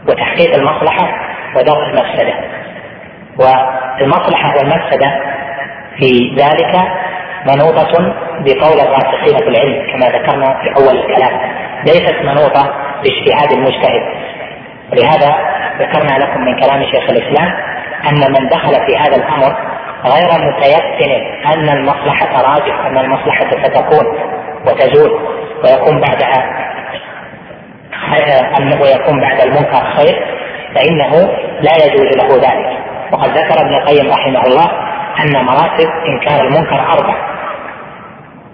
وتحقيق المصلحة ودرء المفسدة. والمصلحة والمفسدة في ذلك منوطة بقول الراسخين في العلم كما ذكرنا في أول الكلام. ليست منوطة باجتهاد المجتهد. ولهذا ذكرنا لكم من كلام شيخ الإسلام أن من دخل في هذا الأمر غير متيقن أن المصلحة راجح أن المصلحة ستكون وتزول ويكون بعدها ويكون بعد المنكر خير فإنه لا يجوز له ذلك. وقد ذكر ابن القيم رحمه الله أن مراتب إنكار المنكر أربع.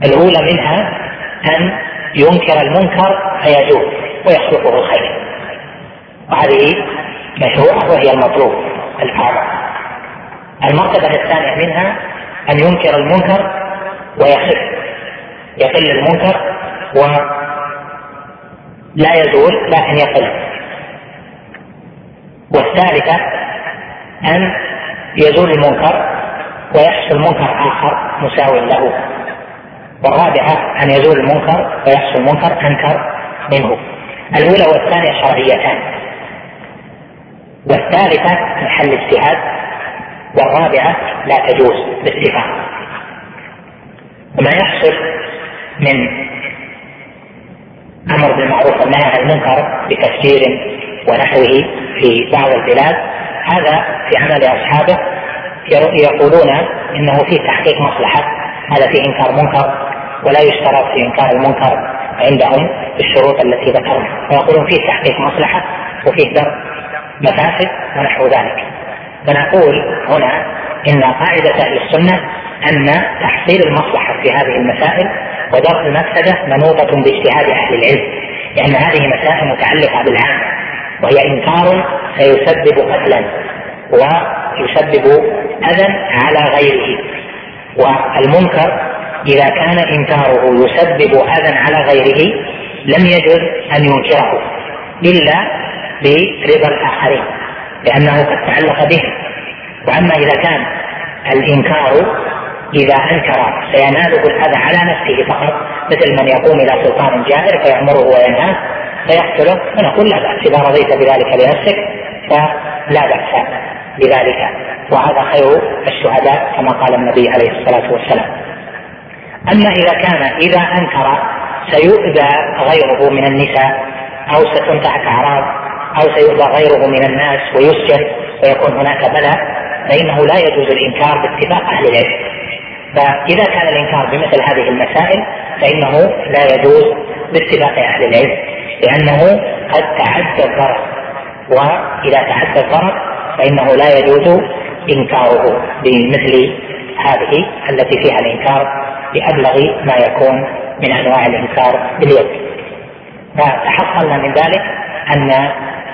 الأولى منها أن ينكر المنكر فيجوز ويخلقه الخير وهذه مشروعة وهي المطلوب الأعظم المرتبة الثانية منها أن ينكر المنكر ويخف يقل المنكر ولا يزول لكن يقل. والثالثة أن يزول المنكر ويحصل منكر آخر مساو له. والرابعة أن يزول المنكر ويحصل منكر أنكر منه. الأولى والثانية شرعيتان. والثالثة محل اجتهاد. والرابعة لا تجوز باتفاق وما يحصل من أمر بالمعروف والنهي عن المنكر بتفجير ونحوه في بعض البلاد هذا في عمل أصحابه يقولون إنه فيه تحقيق مصلحة هذا فيه إنكار منكر ولا يشترط في إنكار المنكر عندهم الشروط التي ذكرنا. ويقولون فيه تحقيق مصلحة وفيه درء مفاسد ونحو ذلك. فنقول هنا إن قاعدة أهل السنة أن تحصيل المصلحة في هذه المسائل ودرء المفسدة منوطة باجتهاد أهل العلم لأن هذه مسائل متعلقة بالعام وهي إنكار سيسبب قتلا ويسبب أذى على غيره. والمنكر إذا كان إنكاره يسبب أذى على غيره لم يجوز أن ينكره إلا برضا الآخرين لأنه قد تعلق به. وأما إذا كان الإنكار إذا أنكر سيناله الأذى على نفسه فقط مثل من يقوم إلى سلطان جائر فيأمره وينهاه فيقتله فنقول لا بأس إذا رضيت بذلك لنفسك فلا بأس. بذلك. وهذا خير الشهداء كما قال النبي عليه الصلاة والسلام. أما إذا كان إذا أنكر سيؤذى غيره من النساء أو ستنتهك أعراض أو سيؤذى غيره من الناس ويسجن ويكون هناك بلاء فإنه لا يجوز الإنكار باتفاق أهل العلم. فإذا كان الإنكار بمثل هذه المسائل فإنه لا يجوز باتفاق أهل العلم لأنه قد تعدى الضرر. وإذا تعدى الضرر فإنه لا يجوز إنكاره بمثل هذه التي فيها الإنكار بأبلغ ما يكون من أنواع الإنكار باليد. فتحصلنا من ذلك أن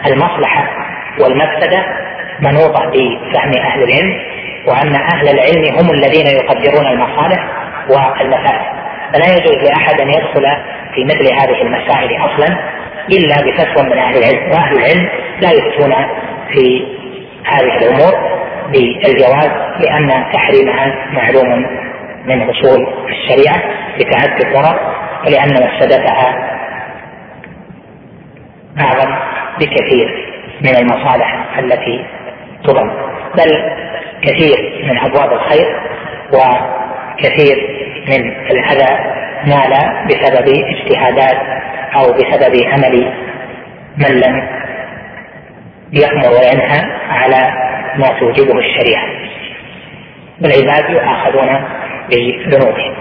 المصلحة والمفسدة منوطة بفهم أهل العلم وأن أهل العلم هم الذين يقدرون المصالح والمفاسد. فلا يجوز لأحد أن يدخل في مثل هذه المسائل أصلا إلا بفتوى من أهل العلم. وأهل العلم لا يفتون في هذه الأمور بالجواز لأن تحريمها معلوم من أصول الشريعة لتعدي الضرر ولأن مفسدتها أعظم بكثير من المصالح التي تضم. بل كثير من أبواب الخير وكثير من الأذى نال بسبب اجتهادات أو بسبب عمل من لم يأمر وينهى على ما توجبه الشريعة. والعباد يؤاخذون بذنوبهم.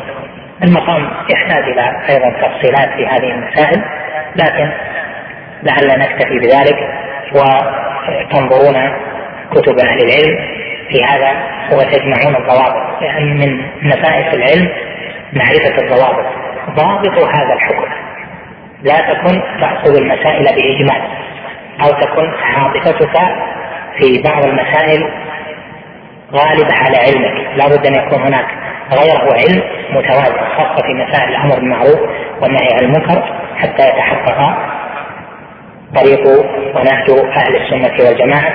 المقام يحتاج إلى أيضا تفصيلات في هذه المسائل لكن لعل نكتفي بذلك وتنظرون كتب أهل العلم. في هذا وتجمعون الضوابط لأن من نفائس العلم معرفة الضوابط. ضابط هذا الحكم. لا تكن تأخذ المسائل بإجمال. أو تكن عاطفتك في بعض المسائل غالبة على علمك. لا بد أن يكون هناك غيره علم متوازن خاصة في مسائل الأمر بالمعروف والنهي عن المنكر حتى يتحقق طريق ونهج أهل السنة والجماعة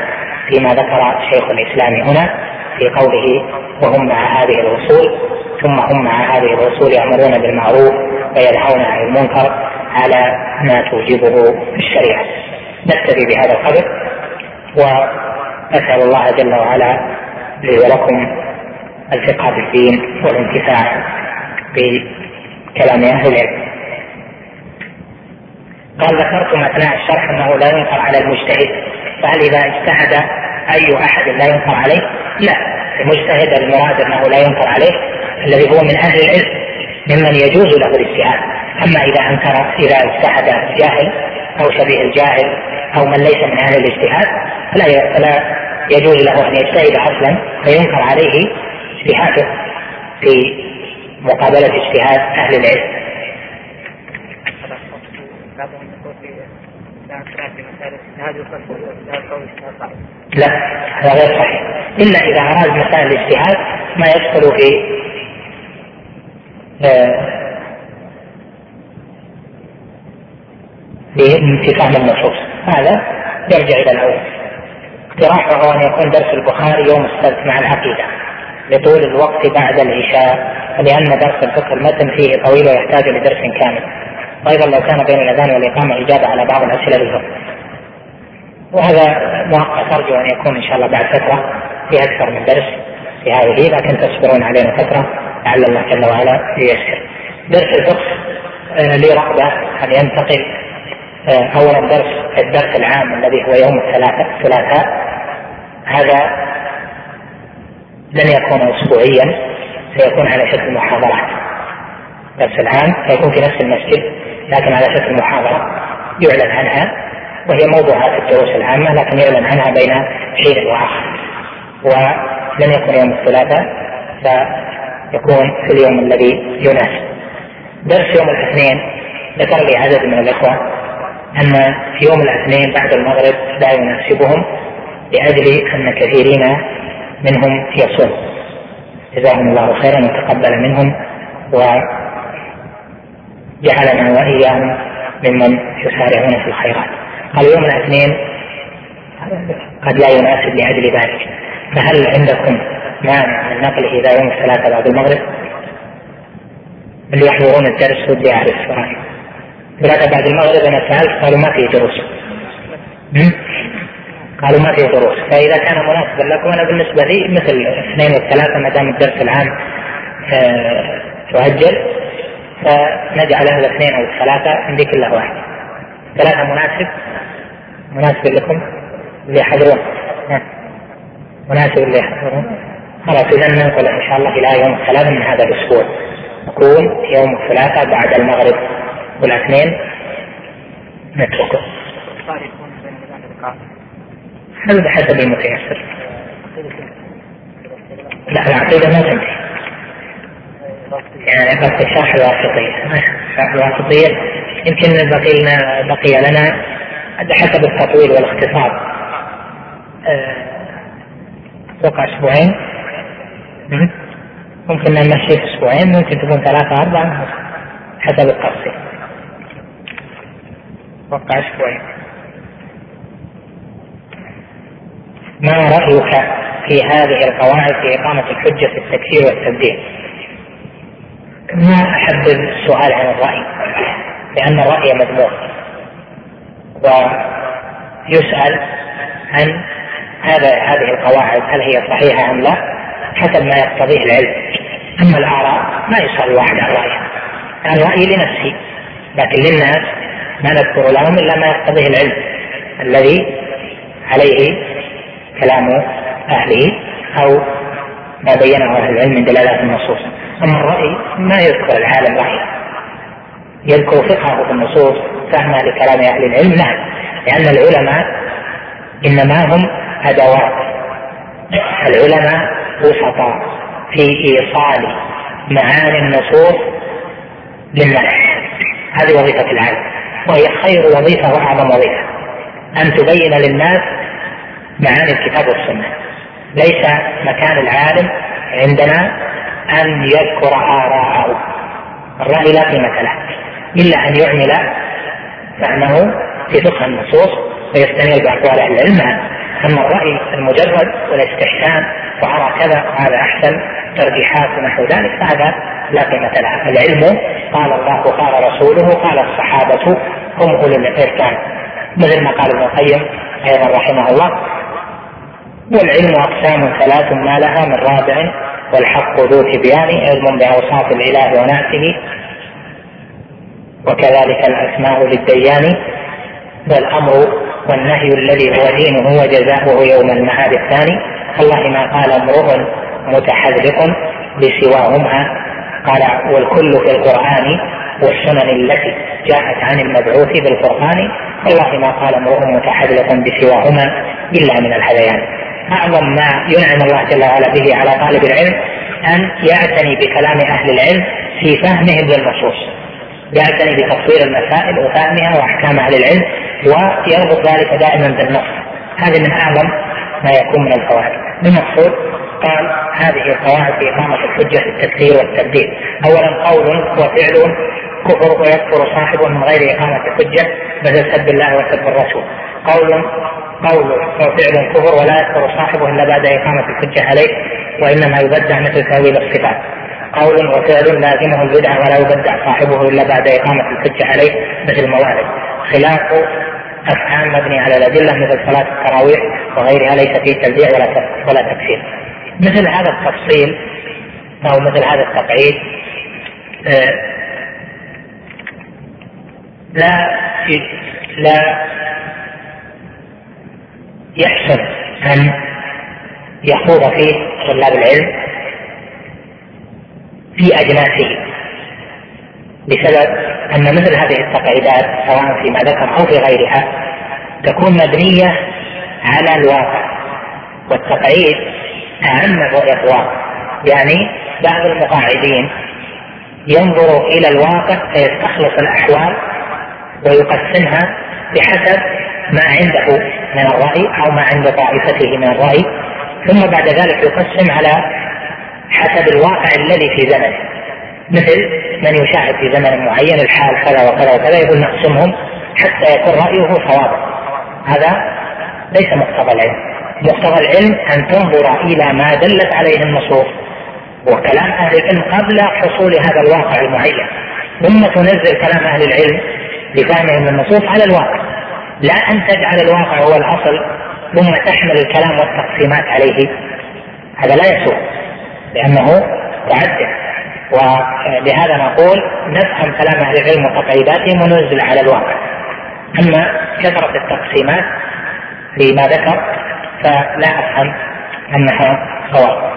فيما ذكر شيخ الإسلام هنا في قوله وهم مع هذه الأصول ثم هم مع هذه الأصول يأمرون بالمعروف وينهون عن المنكر على ما توجبه الشريعة. نكتفي بهذا القدر وأسأل الله جل وعلا لي ولكم الفقه في الدين والانتفاع بكلام أهل العلم. قال ذكرتم اثناء الشرح أنه لا ينكر على المجتهد فهل إذا اجتهد أي أحد لا ينكر عليه؟ لا المجتهد المراد أنه لا ينكر عليه الذي هو من أهل العلم ممن يجوز له الاجتهاد أما إذا أنكر إذا اجتهد جاهل أو شبيه الجاهل أو من ليس من أهل الاجتهاد فلا فلا يجوز له أن يجتهد أصلا فينكر عليه اجتهاده في مقابلة اجتهاد أهل العلم. لا هذا غير صحيح إلا إذا أراد مسائل الاجتهاد ما يدخل في آه، في فهم النصوص. هذا يرجع إلى الأول. اقتراحه ان يكون درس البخاري يوم السبت مع العقيدة. لطول الوقت بعد العشاء لأن درس الفقه المتن فيه طويل ويحتاج لدرس كامل. وأيضا لو كان بين الأذان والإقامة إجابة على بعض الأسئلة بالضبط. وهذا مؤقت أرجو أن يكون إن شاء الله بعد فترة في أكثر من درس في هذه لكن تصبرون علينا فترة لعل الله جل وعلا ييسر. درس الفقه آه لي رغبه ان ينتقل اولا درس الدرس العام الذي هو يوم الثلاثاء هذا لن يكون اسبوعيا سيكون على شكل محاضرات درس العام سيكون في نفس المسجد لكن على شكل محاضرة يعلن عنها وهي موضوعات الدروس العامة لكن يعلن عنها بين حين وآخر. ولن يكون يوم الثلاثاء فيكون في اليوم الذي يناسب. درس يوم الاثنين ذكر لي عدد من الإخوة. أن في يوم الاثنين بعد المغرب لا يناسبهم لأجل أن كثيرين منهم يصوم جزاهم الله خيرا وتقبل منهم وجعلنا وإياهم ممن يسارعون في الخيرات قال يوم الاثنين قد لا يناسب لأجل ذلك فهل عندكم مانع من نقله إلى يوم الثلاثاء بعد المغرب؟ اللي يحضرون الدرس ودي أعرف رايهم. ثلاثة بعد المغرب أنا سالت قالوا ما في دروس. قالوا ما في دروس فاذا كان مناسبا لكم أنا بالنسبة لي مثل الاثنين والثلاثه ما دام الدرس العام آه تؤجل فنجعله الاثنين أو الثلاثه عندي كله واحد. ثلاثة مناسب مناسب لكم اللي يحضرون مناسب اللي يحضرون خلاص اذا ننقل ان شاء الله إلى يوم الثلاثاء من هذا الأسبوع نقول يوم الثلاثاء بعد المغرب والاثنين نتركه. هذا بحسب المتيسر؟ لا العقيدة ما تنتهي. يعني بس الشرح الواسطية. الشرح الواسطية. يمكن بقي لنا بقي لنا حسب التطويل والاختصار. أتوقع أه أسبوعين. ممكن نمشي في أسبوعين ممكن تكون ثلاثة أربعة حسب التفصيل. أتوقع أسبوعين ما رأيك في هذه القواعد في إقامة الحجة في التكفير والتبديل؟ ما أحب السؤال عن الرأي لأن الرأي مذموم. ويسأل عن هذا هذه القواعد هل هي صحيحة أم لا؟ حسب ما يقتضيه العلم. أما الآراء ما يسأل الواحد عن رأيه. يعني رأيي لنفسي لكن للناس ما نذكر لهم إلا ما يقتضيه العلم الذي عليه كلام أهله أو ما بينه أهل العلم من دلالات النصوص. أما الرأي ما يذكر العالم رأيه يذكر فقهه في النصوص فهما لكلام أهل العلم نعم. لأن العلماء إنما هم أدوات. العلماء وسطاء في إيصال معاني النصوص للناس. هذه وظيفة العالم. وهي خير وظيفة وأعظم وظيفة. أن تبين للناس معاني الكتاب والسنة. ليس مكان العالم عندنا أن يذكر آراءه. الرأي لا قيمة له. إلا أن يعمل فهمه في فقه النصوص ويستمر بأقوال أهل العلم. أما الرأي المجرد والاستحسان وأرى كذا وهذا أحسن ترجيحات ونحو ذلك فهذا لا قيمة له العلم قال الله قال رسوله قال الصحابة هم أولو الإركان. مثل ما قال ابن القيم أيضا رحمه الله والعلم أقسام ثلاث ما لها من رابع والحق ذو تبيان علم باوصاف الإله ونعته وكذلك الأسماء للديان والأمر والنهي الذي هو دينه وجزاؤه يوم المعاد الثاني. والله ما قال امرؤ متحذق بسواهما. قال والكل في القرآن والسنن التي جاءت عن المبعوث بالقرآن. والله ما قال امرؤ متحذق بسواهما إلا من الهذيان أعظم ما ينعم الله جل وعلا به على طالب العلم أن يعتني بكلام أهل العلم في فهمهم للنصوص. يعتني بتطوير المسائل وفهمها وأحكام أهل العلم ويربط ذلك دائما بالنص. هذه من أعظم ما يكون من الفوائد. المقصود؟ قال هذه القواعد في إقامة الحجة في التكفير والتبديل. أولا قول وفعل كفر ويكفر صاحبه من غير إقامة الحجة مثل سب الله وسب الرسول. قول قول وفعل كفر ولا يكفر صاحبه إلا بعد إقامة الحجة عليه وإنما يبدع مثل تأويل الصفات. قول وفعل لازمه البدعة ولا يبدع صاحبه إلا بعد إقامة الحجة عليه مثل الموالد خلاف أفعال مبني على الأدلة مثل صلاة التراويح وغيرها ليس فيه تبديع ولا ولا تكفير. مثل هذا التفصيل أو مثل هذا التقعيد آه، لا لا يحسن أن يخوض فيه طلاب العلم في أجناسه. بسبب أن مثل هذه التقعيدات سواء فيما ذكر أو في غيرها تكون مبنية على الواقع. والتقعيد أهم رؤية الواقع. يعني بعض المقاعدين ينظر إلى الواقع فيستخلص الأحوال ويقسمها بحسب ما عنده من الرأي أو ما عند طائفته من الرأي ثم بعد ذلك يقسم على حسب الواقع الذي في زمنه. مثل من يشاهد في زمن معين الحال كذا وكذا وكذا يقول نقسمهم حتى يكون رأيه صوابا هذا ليس مقتضى العلم. مقتضى العلم أن تنظر إلى ما دلت عليه النصوص وكلام أهل العلم قبل حصول هذا الواقع المعين ثم تنزل كلام أهل العلم لفهمهم النصوص على الواقع. لا أن تجعل الواقع هو الأصل ثم تحمل الكلام والتقسيمات عليه. هذا لا يسوء. لأنه تعدد ولهذا نقول نفهم كلام أهل العلم وتقعيداتهم وننزل على الواقع. أما كثرة التقسيمات فيما ذكر فلا أفهم أنها صواب.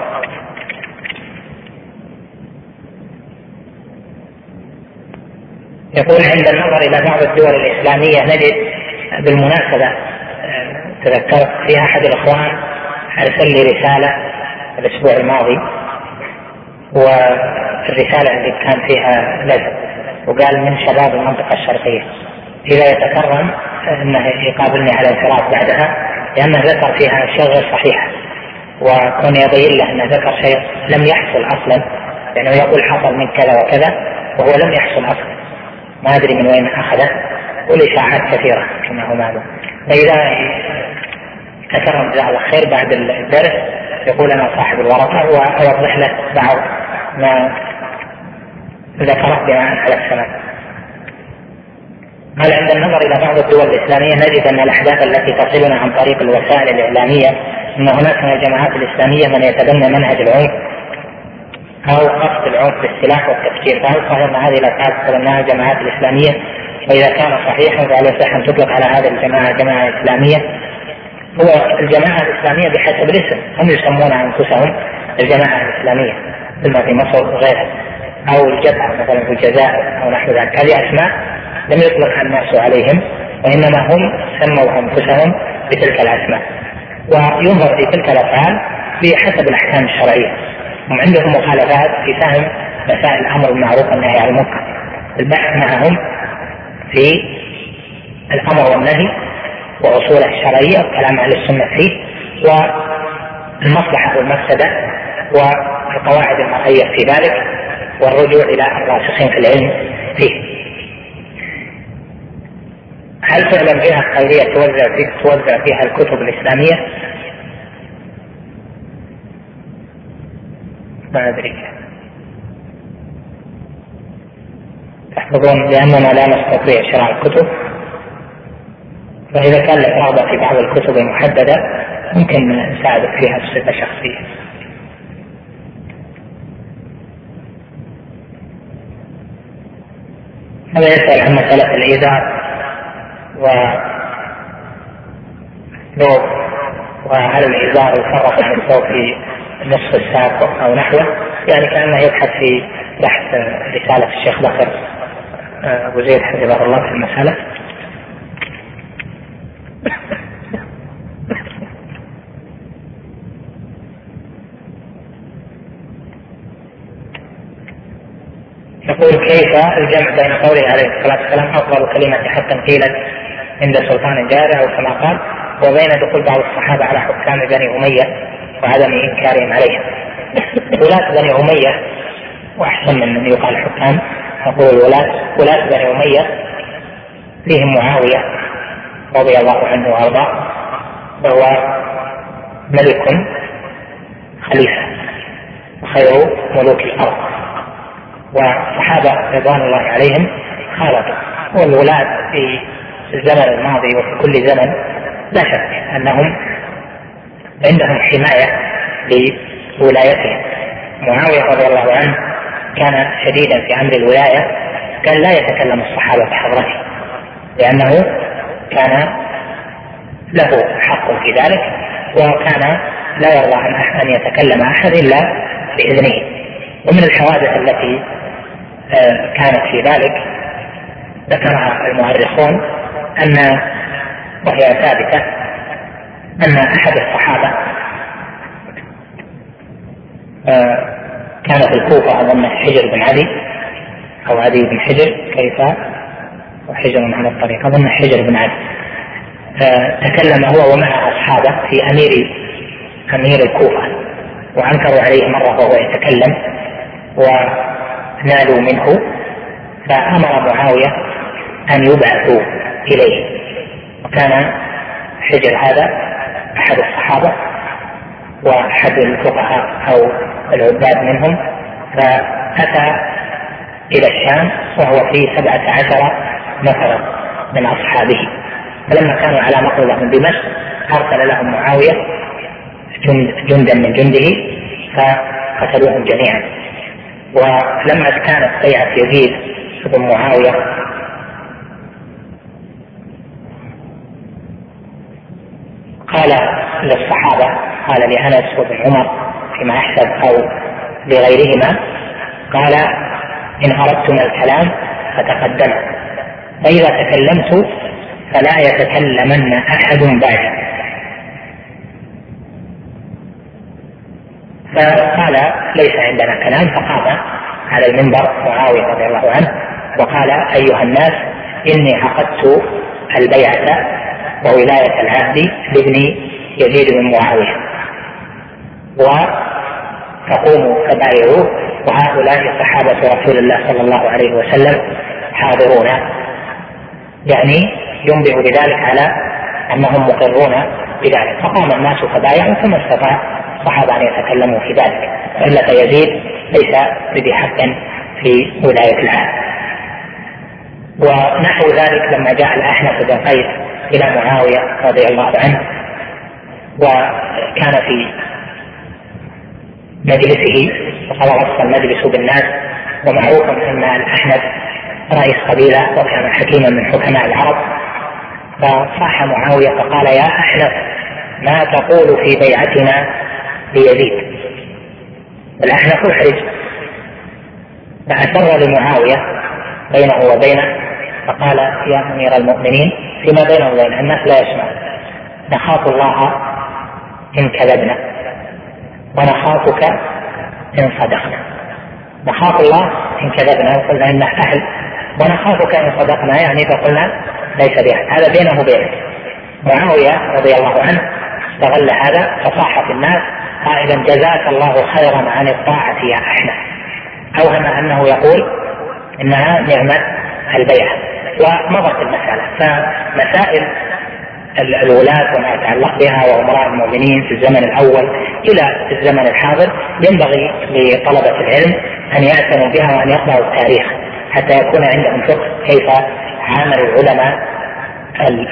يقول عند النظر إلى بعض الدول الإسلامية نجد بالمناسبة تذكرت في أحد الإخوان أرسل لي رسالة الأسبوع الماضي. والرسالة اللي كان فيها لزم وقال من شباب المنطقة الشرقية. إذا يتكرم أنه يقابلني على انفراد بعدها لأنه ذكر فيها أشياء غير صحيحة وكون يبين له أنه ذكر شيء لم يحصل أصلا لأنه يقول حصل من كذا وكذا وهو لم يحصل أصلا. ما أدري من وين أخذه والإشاعات كثيرة كما هو معلوم. فإذا تكرم جزاه الله خير بعد الدرس يقول أنا صاحب الورقة وأوضح له بعض ما ذكره بناء على السلام قال عند النظر إلى بعض الدول الإسلامية نجد أن الأحداث التي تصلنا عن طريق الوسائل الإعلامية أن هناك من الجماعات الإسلامية من يتبنى منهج العنف أو قصد العنف بالسلاح والتفكير؟ فهل صحيح أن هذه الافعال تتبناها الجماعات الإسلامية؟ وإذا كان صحيحا فهل يصح أن تطلق على هذه الجماعة جماعة إسلامية؟ هو الجماعة الإسلامية بحسب الاسم هم يسمون أنفسهم الجماعة الإسلامية. مثل في مصر وغيرها أو الجبهه مثلا في الجزائر أو نحو ذلك. هذه أسماء لم يطلق الناس عليهم وإنما هم سموا أنفسهم بتلك الأسماء. وينظر في تلك الأفعال بحسب الأحكام الشرعية. هم عندهم مخالفات في فهم مسائل الأمر بالمعروف والنهي عن المنكر. البحث معهم في الأمر والنهي وأصوله الشرعية وكلام أهل السنة فيه. والمصلحة والمفسدة والقواعد المرئيه في ذلك والرجوع إلى الراسخين في العلم فيه هل فعلا فيها خيريه توزع في توزع فيها الكتب الإسلامية؟ ما أدري تحفظون لاننا لا نستطيع شراء الكتب فإذا كان لك رغبة في بعض الكتب المحددة ممكن نساعدك فيها بصفه شخصيه. هذا يسأل عن مسألة الإيذاء ونوم وهل الإزار يفرق عن الثوب في نصف الساق أو نحوه؟ يعني كأنه يبحث في بحث رسالة الشيخ بكر آه، أبو زيد حفظه الله في المسألة. يقول كيف الجمع بين قوله عليه الصلاة والسلام أفضل كلمة حق قيلت عند سلطان جارع أو كما قال وبين دخول بعض الصحابة على حكام بني أمية وعدم إنكارهم عليهم ولاة بني أمية وأحسن من أن يقال حكام نقول الولاة ولاة بني أمية فيهم معاوية رضي الله عنه وأرضاه وهو ملك خليفة خير ملوك الأرض. والصحابة رضوان الله عليهم خالطوا. والولاة في الزمن الماضي وفي كل زمن لا شك أنهم عندهم حماية لولايتهم. معاوية رضي الله عنه كان شديدا في أمر الولاية كان لا يتكلم الصحابة بحضرته لأنه كان له حق في ذلك وكان لا يرضى أن يتكلم أحد إلا بإذنه. ومن الحوادث التي كانت في ذلك. ذكرها المؤرخون أن وهي ثابتة أن أحد الصحابة آه، كان في الكوفة أظن حجر بن علي أو عدي بن حجر كيف؟ وحجر على الطريق أظن حجر بن علي. آه، تكلم هو ومع أصحابه في أمير أمير الكوفة وأنكروا عليه مرة وهو يتكلم ونالوا منه فأمر معاوية أن يبعثوا إليه. وكان حجر هذا أحد الصحابة وأحد الفقهاء أو العباد منهم فأتى إلى الشام وهو فيه سبعة عشر نفرا من أصحابه. فلما كانوا على مقربة من دمشق أرسل لهم معاوية جندا من جنده فقتلوهم جميعا. ولما كانت بيعة يزيد بن معاوية. قال للصحابة قال لأنس وابن عمر فيما أحسب أو لغيرهما قال إن أردتم الكلام فتقدموا فإذا تكلمت فلا يتكلمن أحد بعد فقال ليس عندنا كلام فقام على المنبر معاوية رضي الله عنه وقال أيها الناس إني عقدت البيعة وولاية العهد لابن يزيد بن معاوية. وتقوموا فبايعوه وهؤلاء صحابة رسول الله صلى الله عليه وسلم حاضرون. يعني ينبئ بذلك على أنهم مقرون بذلك. فقام الناس فبايعوا ثم استطاع الصحابة أن يتكلموا في ذلك وإلا فيزيد ليس بذي حق في ولاية العهد ونحو ذلك لما جاء الأحنف بن قيس إلى معاوية رضي الله عنه وكان في مجلسه وقد غص المجلس بالناس ومعروف أن الأحنف رئيس قبيلة وكان حكيما من حكماء العرب. فصاح معاوية فقال يا أحنف ما تقول في بيعتنا ليزيد الأحنف محرج فأسر لمعاوية بينه وبينه فقال يا أمير المؤمنين فيما بينه وبين الناس لا يسمع. نخاف الله إن كذبنا ونخافك إن صدقنا. نخاف الله إن كذبنا وقلنا إنه أهل. ونخافك إن صدقنا يعني فقلنا ليس بأهل هذا بينه وبينه معاوية رضي الله عنه استغل هذا فصاح في الناس قائلا جزاك الله خيرا عن الطاعة يا أحمد. أوهم أنه يقول إنها نعمة البيعة ومضت المسألة. فمسائل الولاة وما يتعلق بها وأمراء المؤمنين في الزمن الأول إلى الزمن الحاضر ينبغي لطلبة العلم أن يعتنوا بها وأن يقرأوا التاريخ حتى يكون عندهم فقه كيف عامل العلماء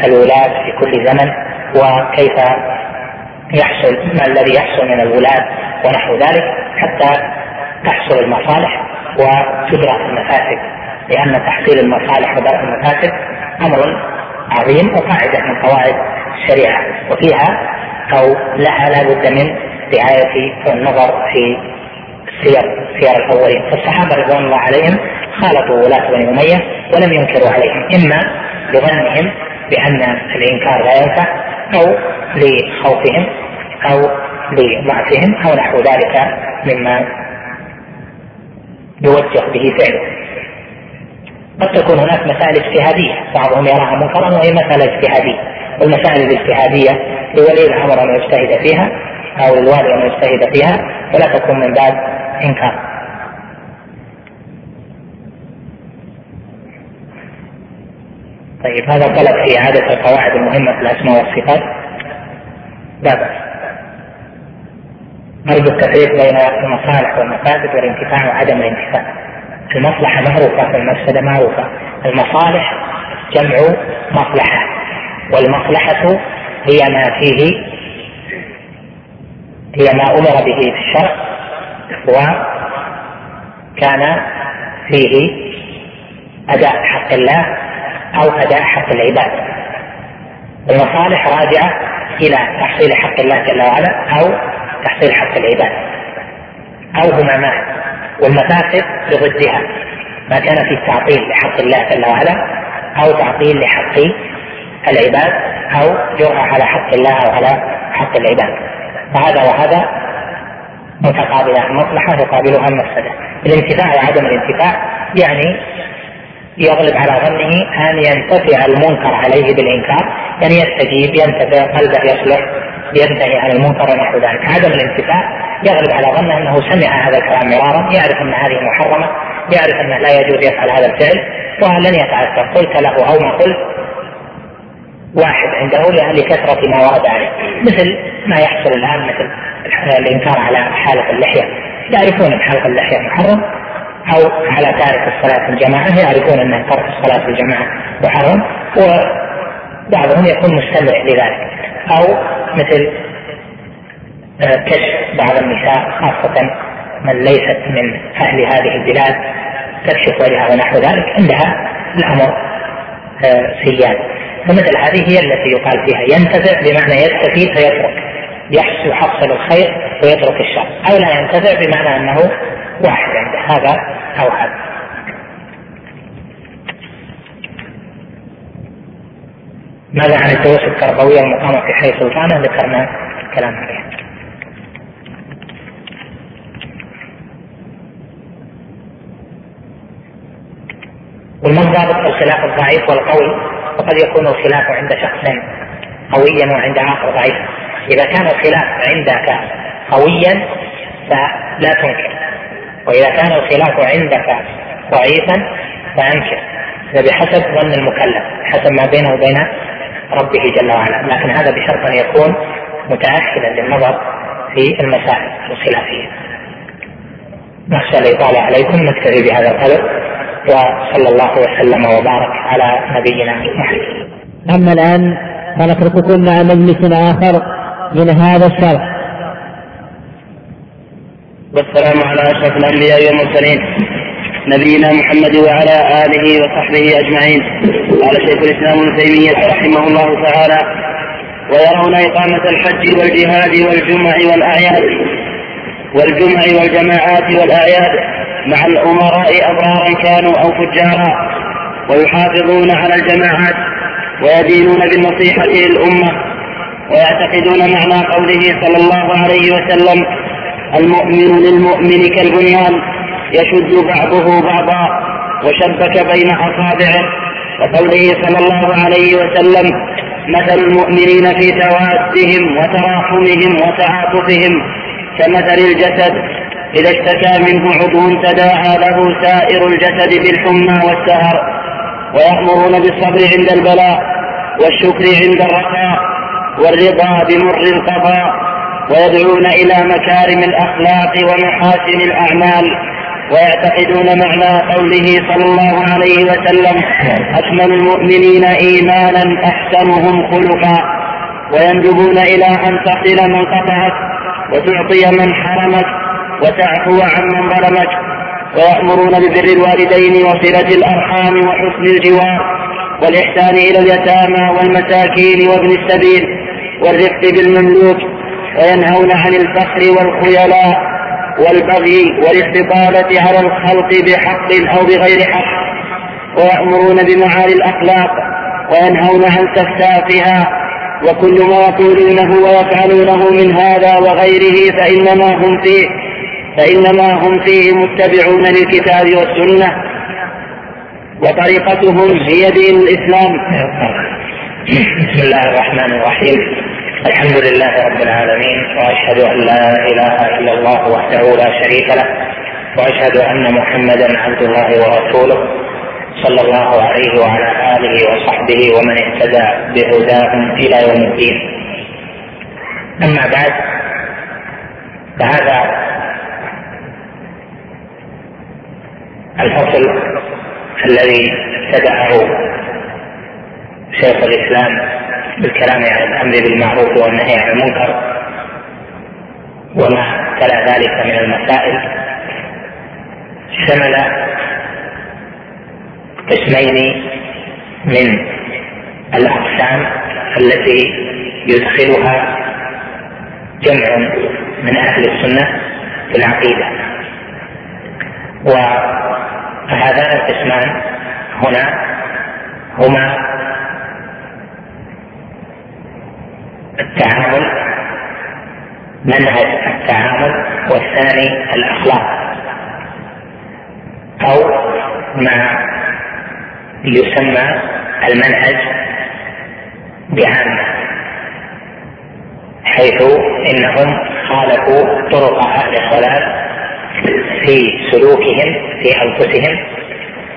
الولاة في كل زمن وكيف يحصل ما الذي يحصل من الولاة ونحو ذلك حتى تحصل المصالح وتدرك المفاسد. لأن تحصيل المصالح ودرء المفاسد أمر عظيم وقاعدة من قواعد الشريعة وفيها أو لها لا بد من رعاية النظر في السير سير الأولين. فالصحابة رضوان الله عليهم خالطوا ولاة بني أمية ولم ينكروا عليهم إما لظنهم بأن الإنكار لا ينفع أو لخوفهم أو لضعفهم أو نحو ذلك مما يوجه به فعله. قد تكون هناك مسائل اجتهادية بعضهم يراها منكرا وهي مسألة اجتهادية. والمسائل الاجتهادية لولي الأمر أن يجتهد فيها أو للوالي أن يجتهد فيها ولا تكون من باب إنكار. طيب هذا طلب في إعادة القواعد المهمة في الأسماء والصفات؟ لا بأس. نرجو التفريق بين المصالح والمفاسد والانتفاع وعدم الانتفاع. المصلحة معروفة والمفسدة معروفة. المصالح جمع مصلحة والمصلحة هي ما فيه هي ما أمر به في الشرع وكان فيه أداء حق الله أو أداء حق العباد. المصالح راجعة إلى تحصيل حق الله جل وعلا أو تحصيل حق العباد. أو هما معا والمفاسد بضدها ما كان فيه تعطيل لحق الله جل وعلا أو تعطيل لحق العباد أو جرأة على حق الله أو على حق العباد. فهذا وهذا متقابلان المصلحة تقابلها المفسدة. الانتفاع وعدم الانتفاع يعني يغلب على ظنه أن ينتفع المنكر عليه بالإنكار يعني يستجيب ينتفع قلبه يصلح ينتهي عن المنكر ونحو ذلك. عدم الانتفاع. يغلب على ظنه أنه سمع هذا الكلام مرارا يعرف أن هذه محرمة يعرف أنه لا يجوز يفعل هذا الفعل ولن يتأثر قلت له أو ما قلت؟ واحد عنده لكثرة ما ورد عليه. مثل ما يحصل الآن مثل الإنكار على حالة اللحية. يعرفون أن حلق اللحية محرم أو على تارك الصلاة في الجماعة يعرفون أن ترك الصلاة في الجماعة محرم وبعضهم يكون مستمع لذلك. أو مثل آه، كشف بعض النساء خاصة من ليست من أهل هذه البلاد تكشف وجهها ونحو ذلك عندها الأمر آه، سيان. فمثل هذه هي التي يقال فيها ينتفع بمعنى يستفيد فيترك يحصل الخير ويترك الشر أو لا ينتفع بمعنى أنه واحد عنده هذا أو هذا. ماذا عن الدروس التربوية المقامة في حي سلطانة؟ ذكرنا كلام عليها والمنضبط الخلاف الضعيف والقوي؟ وقد يكون الخلاف عند شخص قويا وعند آخر ضعيفا. إذا كان الخلاف عندك قويا فلا تنكر. وإذا كان الخلاف عندك ضعيفا فأنكر. هذا بحسب ظن المكلف حسب ما بينه وبين ربه جل وعلا. لكن هذا بشرط أن يكون متاهلا للنظر في المسائل الخلافية. نخشى الاطاله عليكم. نكتفي بهذا القدر. وصلى الله وسلم وبارك على نبينا محمد. أما الآن فنترككم مع مجلس آخر من هذا الشرح. والسلام على أشرف الأنبياء والمرسلين نبينا محمد وعلى آله وصحبه أجمعين. قال شيخ الإسلام ابن تيمية رحمه الله تعالى ويرون إقامة الحج والجهاد والجمع والأعياد والجمع والجماعات والأعياد مع الأمراء أبرارا كانوا أو فجارا ويحافظون على الجماعات ويدينون بالنصيحة للأمة ويعتقدون معنى قوله صلى الله عليه وسلم المؤمن للمؤمن كالبنيان يشد بعضه بعضا وشبك بين أصابعه. وقوله صلى الله عليه وسلم مثل المؤمنين في توادهم وتراحمهم وتعاطفهم كمثل الجسد. إذا اشتكى منه عضو تداعى له سائر الجسد بالحمى والسهر. ويأمرون بالصبر عند البلاء والشكر عند الرخاء والرضا بمر القضاء. ويدعون إلى مكارم الأخلاق ومحاسن الأعمال ويعتقدون معنى قوله صلى الله عليه وسلم أكمل المؤمنين إيمانا أحسنهم خلقا. ويندبون إلى أن تصل من قطعك وتعطي من حرمك وتعفو عمن ظلمك. ويأمرون ببر الوالدين وصلة الأرحام وحسن الجوار والإحسان إلى اليتامى والمساكين وابن السبيل والرفق بالمملوك وينهون عن الفخر والخيلاء والبغي والاستطالة على الخلق بحق أو بغير حق ويأمرون بمعالي الأخلاق وينهون عن سفسافها وكل ما يقولونه ويفعلونه من هذا وغيره فإنما هم فيه فإنما هم فيه متبعون للكتاب والسنة. وطريقتهم هي دين الإسلام. بسم الله الرحمن الرحيم. الحمد لله رب العالمين وأشهد أن لا إله إلا الله وحده لا شريك له وأشهد أن محمدا عبد الله ورسوله صلى الله عليه وعلى آله وصحبه ومن اهتدى بهداهم إلى يوم الدين. أما بعد فهذا الفصل الذي ابتدعه شيخ الإسلام بالكلام عن الأمر بالمعروف والنهي عن المنكر وما تلا ذلك من المسائل شمل قسمين من الأقسام التي يدخلها جمع من أهل السنة في العقيدة. وهذان القسمان هنا هما التعامل منهج التعامل والثاني الأخلاق. أو ما يسمى المنهج بعامة حيث إنهم خالفوا طرق أهل الضلال في سلوكهم في أنفسهم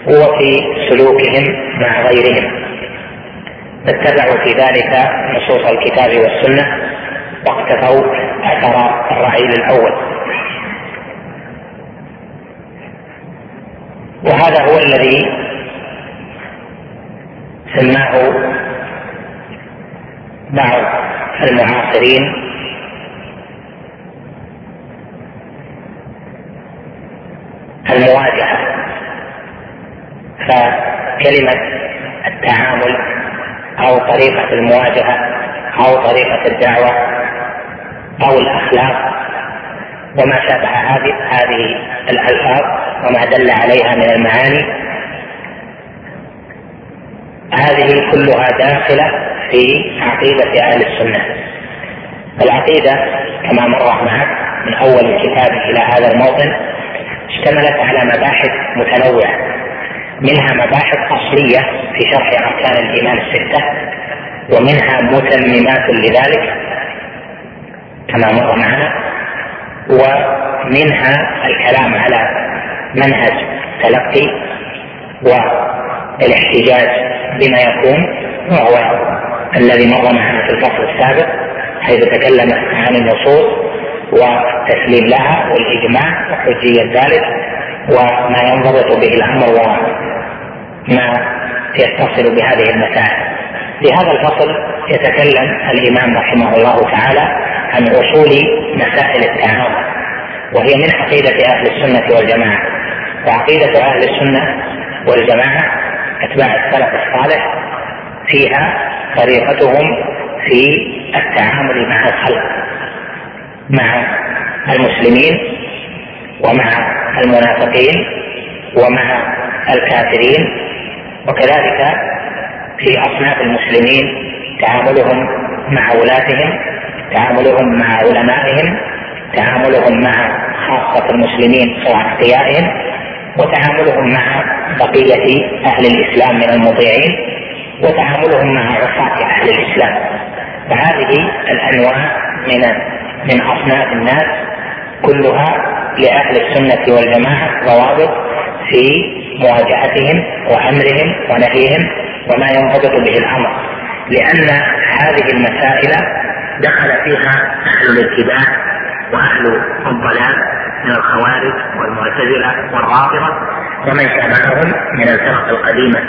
وفي سلوكهم مع غيرهم. اتبعوا في ذلك نصوص الكتاب والسنة واقتفوا أثر الرعيل الأول. وهذا هو الذي سماه بعض المعاصرين المواجهة فكلمة التعامل أو طريقة المواجهة أو طريقة الدعوة أو الأخلاق. وما شابه هذه هذه الألفاظ وما دل عليها من المعاني. هذه كلها داخلة في عقيدة أهل السنة. العقيده كما مر معك من أول الكتاب إلى هذا الموطن اشتملت على مباحث متنوعة. منها مباحث أصلية في شرح أركان الإيمان الستة ومنها متممات لذلك كما مر معنا ومنها الكلام على منهج تلقي والاحتجاج بما يكون وهو الذي مر معنا في الفصل السابق حيث تكلم عن النصوص والتسليم لها والإجماع وحجية ذلك وما ينضبط به الأمر وما يتصل بهذه المسائل. في هذا الفصل يتكلم الإمام رحمه الله تعالى عن أصول مسائل التعامل وهي من عقيدة أهل السنة والجماعة وعقيدة أهل السنة والجماعة أتباع السلف الصالح فيها طريقتهم في التعامل مع الخلق مع المسلمين ومع المنافقين ومع الكافرين وكذلك في أصناف المسلمين تعاملهم مع ولاتهم تعاملهم مع علمائهم تعاملهم مع خاصة المسلمين واعتيائهم وتعاملهم مع بقية أهل الإسلام من المطيعين وتعاملهم مع عصاة أهل الإسلام. فهذه الأنواع من من أصناف الناس كلها لأهل السنة والجماعة ضوابط في مواجهتهم وأمرهم ونهيهم وما ينضبط به الأمر. لأن هذه المسائل دخل فيها أهل الاتباع وأهل الضلال من الخوارج والمعتزلة والرافضة ومن شابههم من الفرق القديمة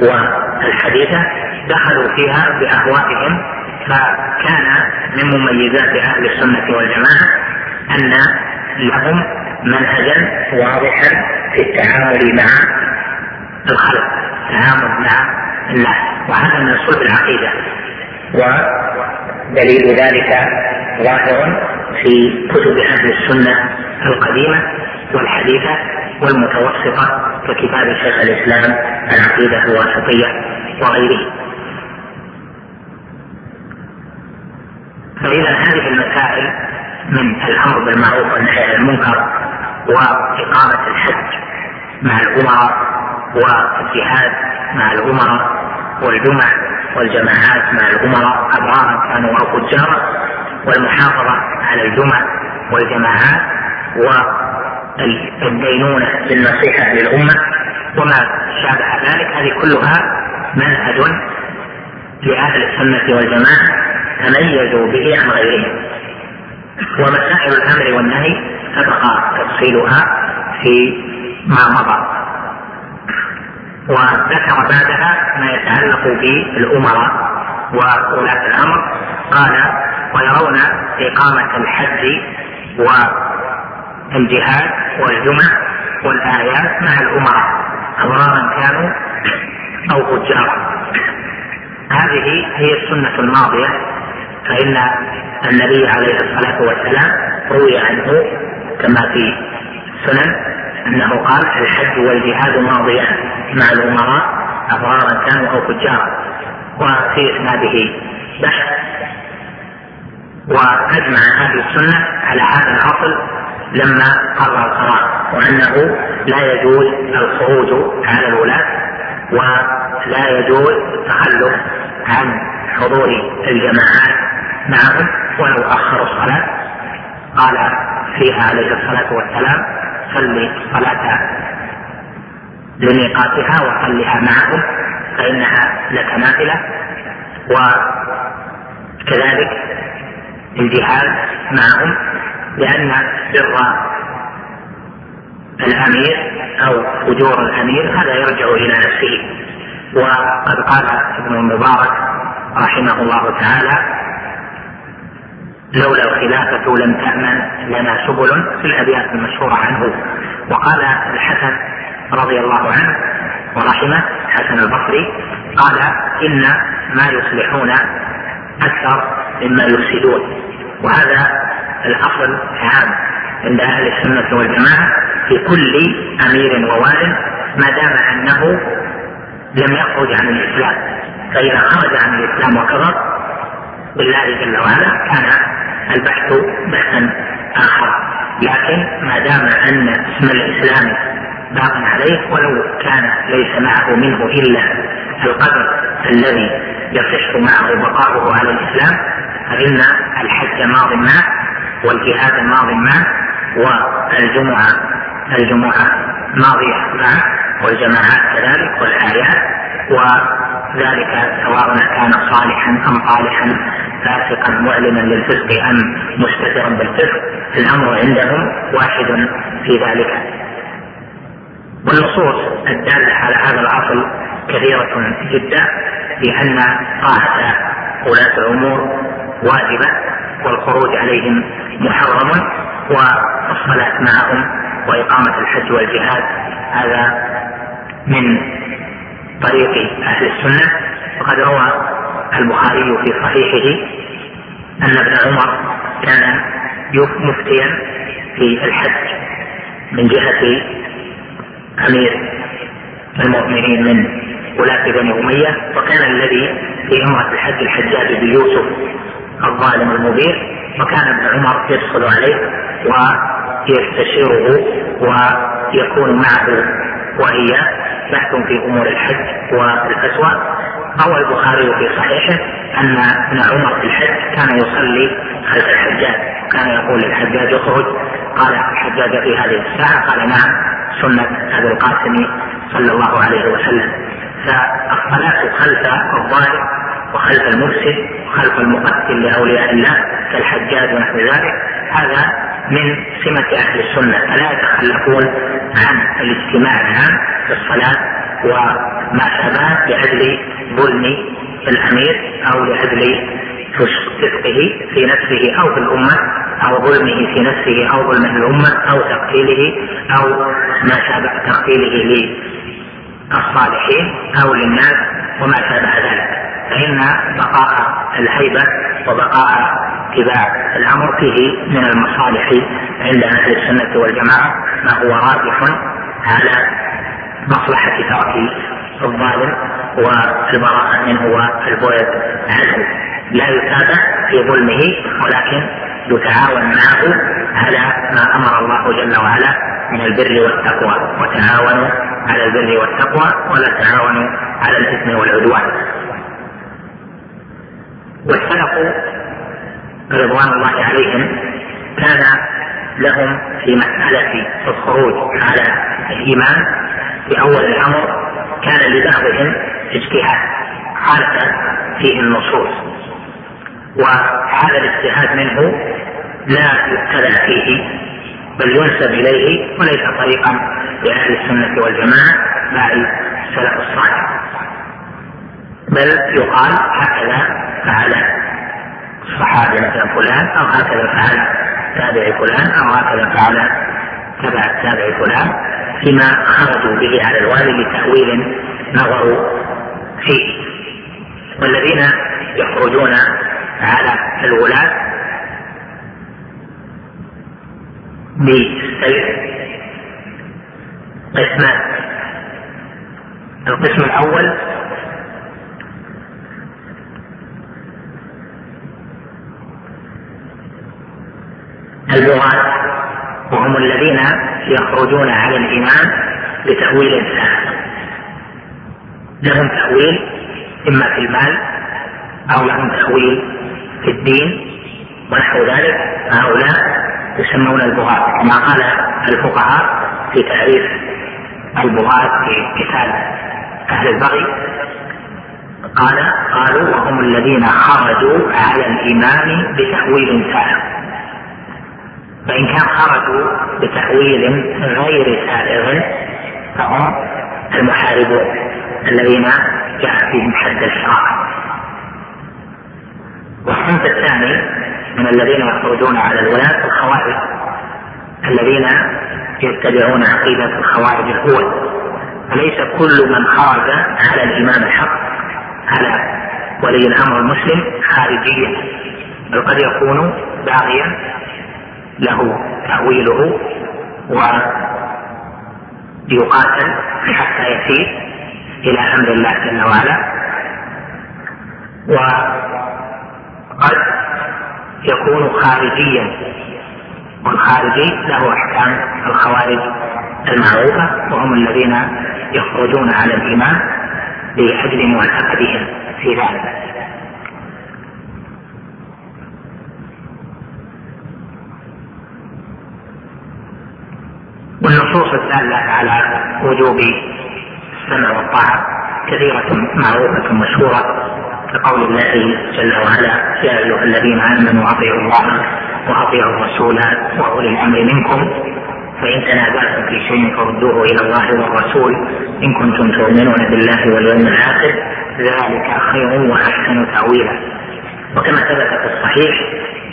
والحديثة دخلوا فيها بأهوائهم. فكان من مميزات أهل السنة والجماعة أن لهم منهجا واضحا في التعامل مع الخلق التعامل مع الناس. وهذا من صلب العقيدة. ودليل ذلك ظاهر في كتب أهل السنة القديمة والحديثة والمتوسطة ككتاب شيخ الإسلام العقيدة الواسطية وغيره. فإذا هذه المسائل من الأمر بالمعروف والنهي عن المنكر وإقامة الحج مع الأمراء والجهاد مع الأمراء والجمع والجماعات مع الأمراء أبرارا كانوا أو فجارا والمحافظة على الجمع والجماعات والدينونة بالنصيحة للأمة. وما شابه ذلك هذه كلها منهج لأهل السنة والجماعة تميزوا به عن غيرهم. ومسائل الأمر والنهي سبق تفصيلها في ما مضى. وذكر بعدها ما يتعلق بالأمراء وولاة الأمر. قال ويرون إقامة الحج والجهاد والجمع والآيات مع الأمراء. أبرارا كانوا أو فجارا. هذه هي السنة الماضية فإن النبي عليه الصلاة والسلام روي عنه كما في سنن أنه قال الحج والجهاد ماضيان مع الأمراء أبرارا كانوا أو فجارا. وفي إسناده بحث وأجمع أهل السنة على هذا الأصل لما قرر القرار وأنه لا يجوز الخروج على الولاة ولا يجوز التخلف عن حضور الجماعات معهم ولو أخروا الصلاة. قال فيها عليه الصلاة والسلام صلي الصلاة لميقاتها وصلها معهم فإنها لك نافلة. وكذلك الجهاد معهم لأن بر الأمير أو فجور الأمير هذا يرجع إلى نفسه. وقد قال ابن المبارك رحمه الله تعالى لولا الخلافة لم تأمن لنا سبل في الأبيات المشهورة عنه. وقال الحسن رضي الله عنه ورحمه حسن البصري قال إن ما يصلحون أكثر مما يفسدون. وهذا الأصل عام عند أهل السنة والجماعة في كل أمير ووال ما دام أنه لم يخرج عن الإسلام. فإذا خرج عن الإسلام وكفر بالله جل وعلا كان البحث بحثا آخر. لكن ما دام أن اسم الإسلام باق عليه ولو كان ليس معه منه إلا القدر الذي يصح معه بقاؤه على الإسلام فإن الحج ماض معه والجهاد ماض معه والجمعة الجمعة ماضية معه والجماعات كذلك والآيات وذلك سواء كان صالحا أم طالحا فاسقا معلنا للفسق أم مستترا بالفسق الأمر عندهم واحد في ذلك. والنصوص الدالة على هذا الأصل كثيرة جدا لأن طاعة ولاة الأمور واجبة والخروج عليهم محرم والصلاة معهم وإقامة الحج والجهاد هذا من طريق أهل السنة وقد روى البخاري في صحيحه أن ابن عمر كان مفتيا في الحج من جهة أمير المؤمنين من ولاة بني أمية وكان الذي في أمرة الحج الحجاج بن يوسف الظالم المبين وكان ابن عمر يدخل عليه ويستشيره ويكون معه وإياه بحث في أمور الحج والفتوى روى البخاري في صحيحه أن ابن عمر في الحج كان يصلي خلف الحجاج كان يقول للحجاج اخرج. قال الحجاج في هذه الساعة؟ قال نعم سنة أبي القاسم صلى الله عليه وسلم. فالصلاة خلف الظالم وخلف المفسد وخلف المقتل لأولياء الله كالحجاج ونحو ذلك. هذا من سمة أهل السنة. فلا يتخلفون عن الاجتماع العام في الصلاة وما شابه لأجل ظلم الأمير أو لأجل فسقه في نفسه أو في الأمة أو ظلمه في نفسه أو ظلمه الأمة أو تقتيله أو ما شابه تقتيله للصالحين أو للناس وما شابه ذلك. فإن بقاء الهيبة وبقاء اتباع الأمر فيه من المصالح عند أهل السنة والجماعة ما هو راجح على مصلحة ترك الظالم والبراءة منه والبعد عنه. لا يتابع في ظلمه ولكن يتعاون معه على ما أمر الله جل وعلا من البر والتقوى. وتعاونوا على البر والتقوى ولا تعاونوا على الإثم والعدوان. والسلف رضوان الله عليهم كان لهم في مسألة الخروج على الإيمان في أول الأمر كان لبعضهم اجتهاد خالف فيه النصوص وهذا الاجتهاد منه لا يبتلى فيه بل ينسب إليه وليس طريقا لأهل السنة والجماعة بل السلف الصالح. بل يقال هكذا فعل. الصحابي مثلا فلان أو هكذا فعل. تابع فلان أو هكذا فعل. تبع التابع فلان فيما خرجوا به على الوالي لتأويل نظروا فيه. والذين يخرجون على الولاة بالسيف قسمان. القسم الأول البغاة وهم الذين يخرجون على الإمام بتأويل سائغ لهم تأويل إما في المال أو لهم تأويل في الدين ونحو ذلك. هؤلاء يسمون البغاة كما قال الفقهاء في تعريف البغاة في كتاب أهل البغي. قال قالوا وهم الذين خرجوا على الإمام بتأويل سائغ فإن كان خرجوا بتأويل غير سائغ فهم المحاربون الذين جاء فيهم حد الحرام. والصنف الثاني من الذين يخرجون على الولاة الخوارج الذين يتبعون عقيدة الخوارج الأول. وليس كل من خرج على الإمام الحق على ولي الأمر المسلم خارجيا بل قد يكون باغيا له تأويله ويقاتل حتى يسير إلى أمر الله جل وعلا. وقد يكون خارجيا والخارجي له أحكام الخوارج المعروفة وهم الذين يخرجون على الإمام لأجل معتقدهم في ذلك. والنصوص الدالة على وجوب السمع والطاعة كثيرة معروفة مشهورة كقول الله جل وعلا يا أيها الذين آمنوا أطيعوا الله وأطيعوا الرسول وأولي الأمر منكم فإن تنازعتم في شيء فردوه إلى الله والرسول إن كنتم تؤمنون بالله واليوم الآخر ذلك خير وأحسن تأويلا. وكما ثبت في الصحيح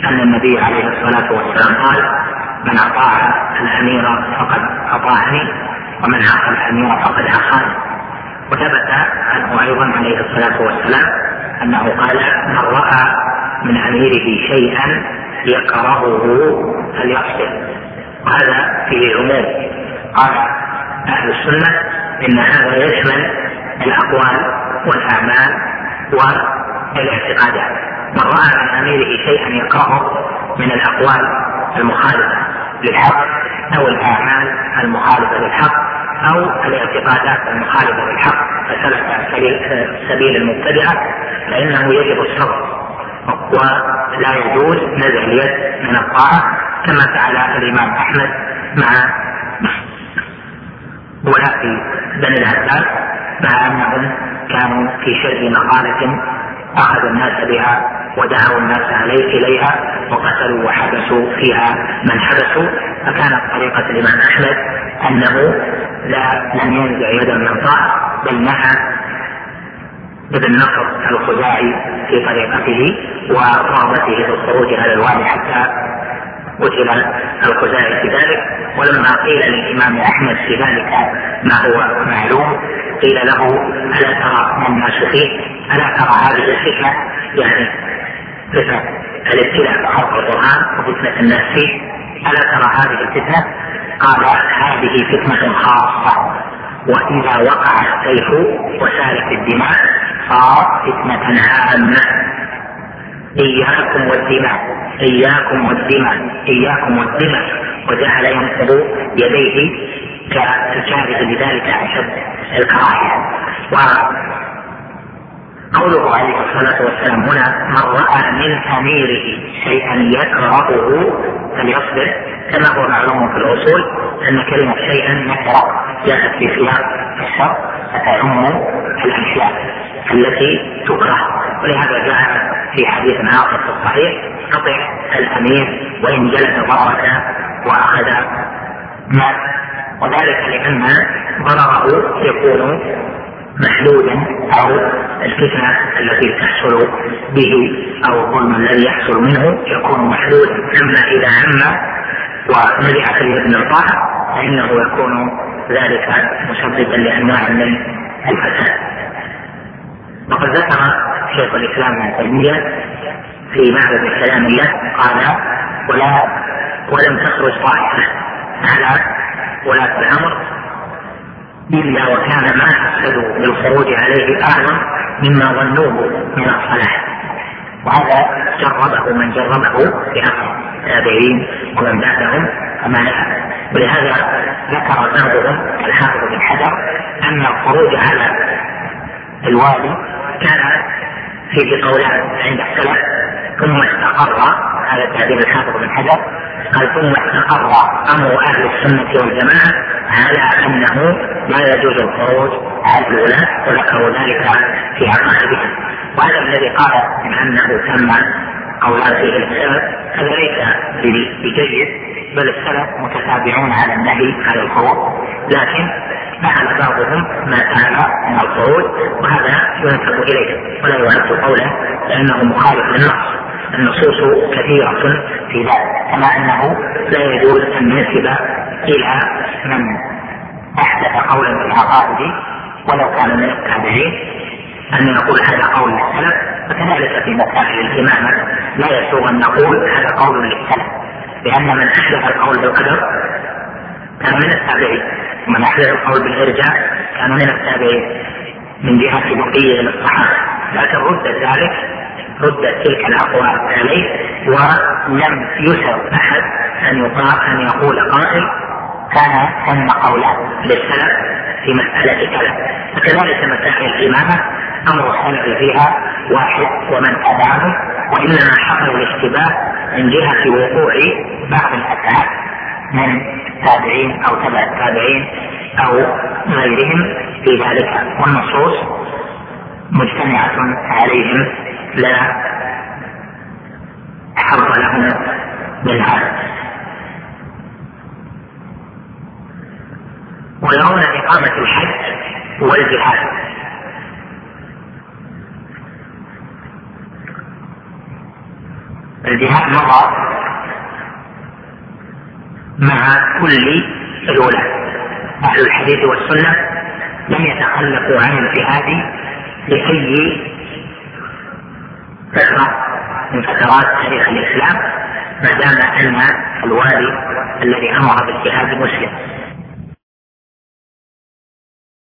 أن النبي عليه الصلاة والسلام قال من أطاع الأمير فقد أطاعني ومن عصى الأمير فقد عصاني وثبت عنه أيضا عليه الصلاة والسلام أنه قال من رأى من أميره شيئا يكرهه فليصبر. وهذا فيه عموم. قال أهل السنة إن هذا يشمل الأقوال والأعمال والإعتقادات. من رأى من أميره شيئا يكرهه من الأقوال المخالفة. للحق أو الأعمال المخالفة للحق أو الاعتقادات المخالفة للحق. فسلك سبيل المبتدعة فإنه يجب الصبر. ولا يجوز نزع اليد من الطاعة كما فعل الإمام أحمد مع ولاة بني العباس مع أنهم كانوا في شر مقالة أخذ الناس بها ودعوا الناس عليه إليها وقتلوا وحبسوا فيها من حبسوا. فكانت طريقة الإمام أحمد أنه لا لم ينزع يدا من طاعة بل نهى ابن نصر الخزاعي في طريقته ورغبته في الخروج على الوالي حتى قتل الخزاعي في ذلك. ولما قيل للإمام أحمد في ذلك ما هو معلوم قيل له ألا ترى ما الناس ألا ترى هذه الفتنه يعني فتنه الابتلاء بخلق القرآن وفتنة الناس فيه. ألا ترى هذه الفتنة؟ قال هذه فتنة خاصة. وإذا وقع السيف وسالت الدماء صارت فتنة عامه إياكم والدماء إياكم والدماء إياكم والدماء. وجعل ينقض يديه كالشاهد لذلك أشد الكراهية. قوله عليه الصلاة والسلام هنا من رأى من أميره شيئا يكرهه فليصبر. كما هو معلوم في الأصول أن كلمة شيئا نكرة جاءت في سياق الشر فتعم الأشياء التي تكره. ولهذا جاء في حديث آخر في الصحيح قطع الأمير وإن جلس ضررك وأخذ مال وذلك لأن ضرره يكون محدودا أو الفتنة التي تحصل به أو الظلم الذي يحصل منه يكون محدودا أما إذا عم ونزع فيه ابن الطاعه فإنه يكون ذلك مسببا لأنواع من الفساد وقد ذكر شيخ الإسلام ابن تيمية في معبد كلام الله قال ولا ولم تخرج طائفة على ولاة الأمر إلا وكان ما أفسدوا بالخروج عليه أعظم مما ظنوه من الصلاح وهذا جربه من جربه في أمر التابعين ومن بعدهم فما نفع ولهذا ذكر بعضهم الحافظ بن حجر أن الخروج على الوالي كان فيه قولان عند السلف ثم استقر هذا تعبير الحافظ بن حجر ثم استقر أمر أهل السنة والجماعة على أنه لا يجوز الخروج على الولاة وذكروا ذلك في عقائدهم وهذا الذي قال من أنه تم قولان فيه السلف هذا ليس بجيد بل السلف متتابعون على النهي عن الخروج. لكن فعل بعضهم ما كان من الخروج وهذا ينسب إليه. ولا يعد قوله لأنه مخالف للنص. النصوص كثيرة في ذلك كما أنه لا يجوز أن ينسب إلى من أحدث قولا في العقائد ولو كان من التابعين. أن يقول هذا قول للسلف فكذلك في مسائل الإمامة لا يسوغ أن نقول هذا قول للسلف لأن من أحدث القول بالقدر كان من التابعين ومن أحدث القول بالإرجاء كان من التابعين من جهة بقية للصحابة لكن رد ذلك ردت تلك الأقوال عليه ولم يسر أحد أن يقال أن يقول قائل كان ثم قولان للسلف في مسألة كذا. فكذلك مسائل الإمامة أمر السلف فيها واحد ومن تبعهم وإنما حصل الاشتباه من جهة وقوع بعض الأفعال من التابعين أو تبع التابعين أو غيرهم في ذلك. والنصوص مجتمعة عليهم. لا. حظ لهم منها ويرون إقامة الحج والجهاد. الجهاد مضى مع كل الولاة. أهل الحديث والسنة لم يتخلفوا عن الجهاد لأي فترة من فترات تاريخ الإسلام ما دام أن الوالي الذي أمر بالجهاد مسلم.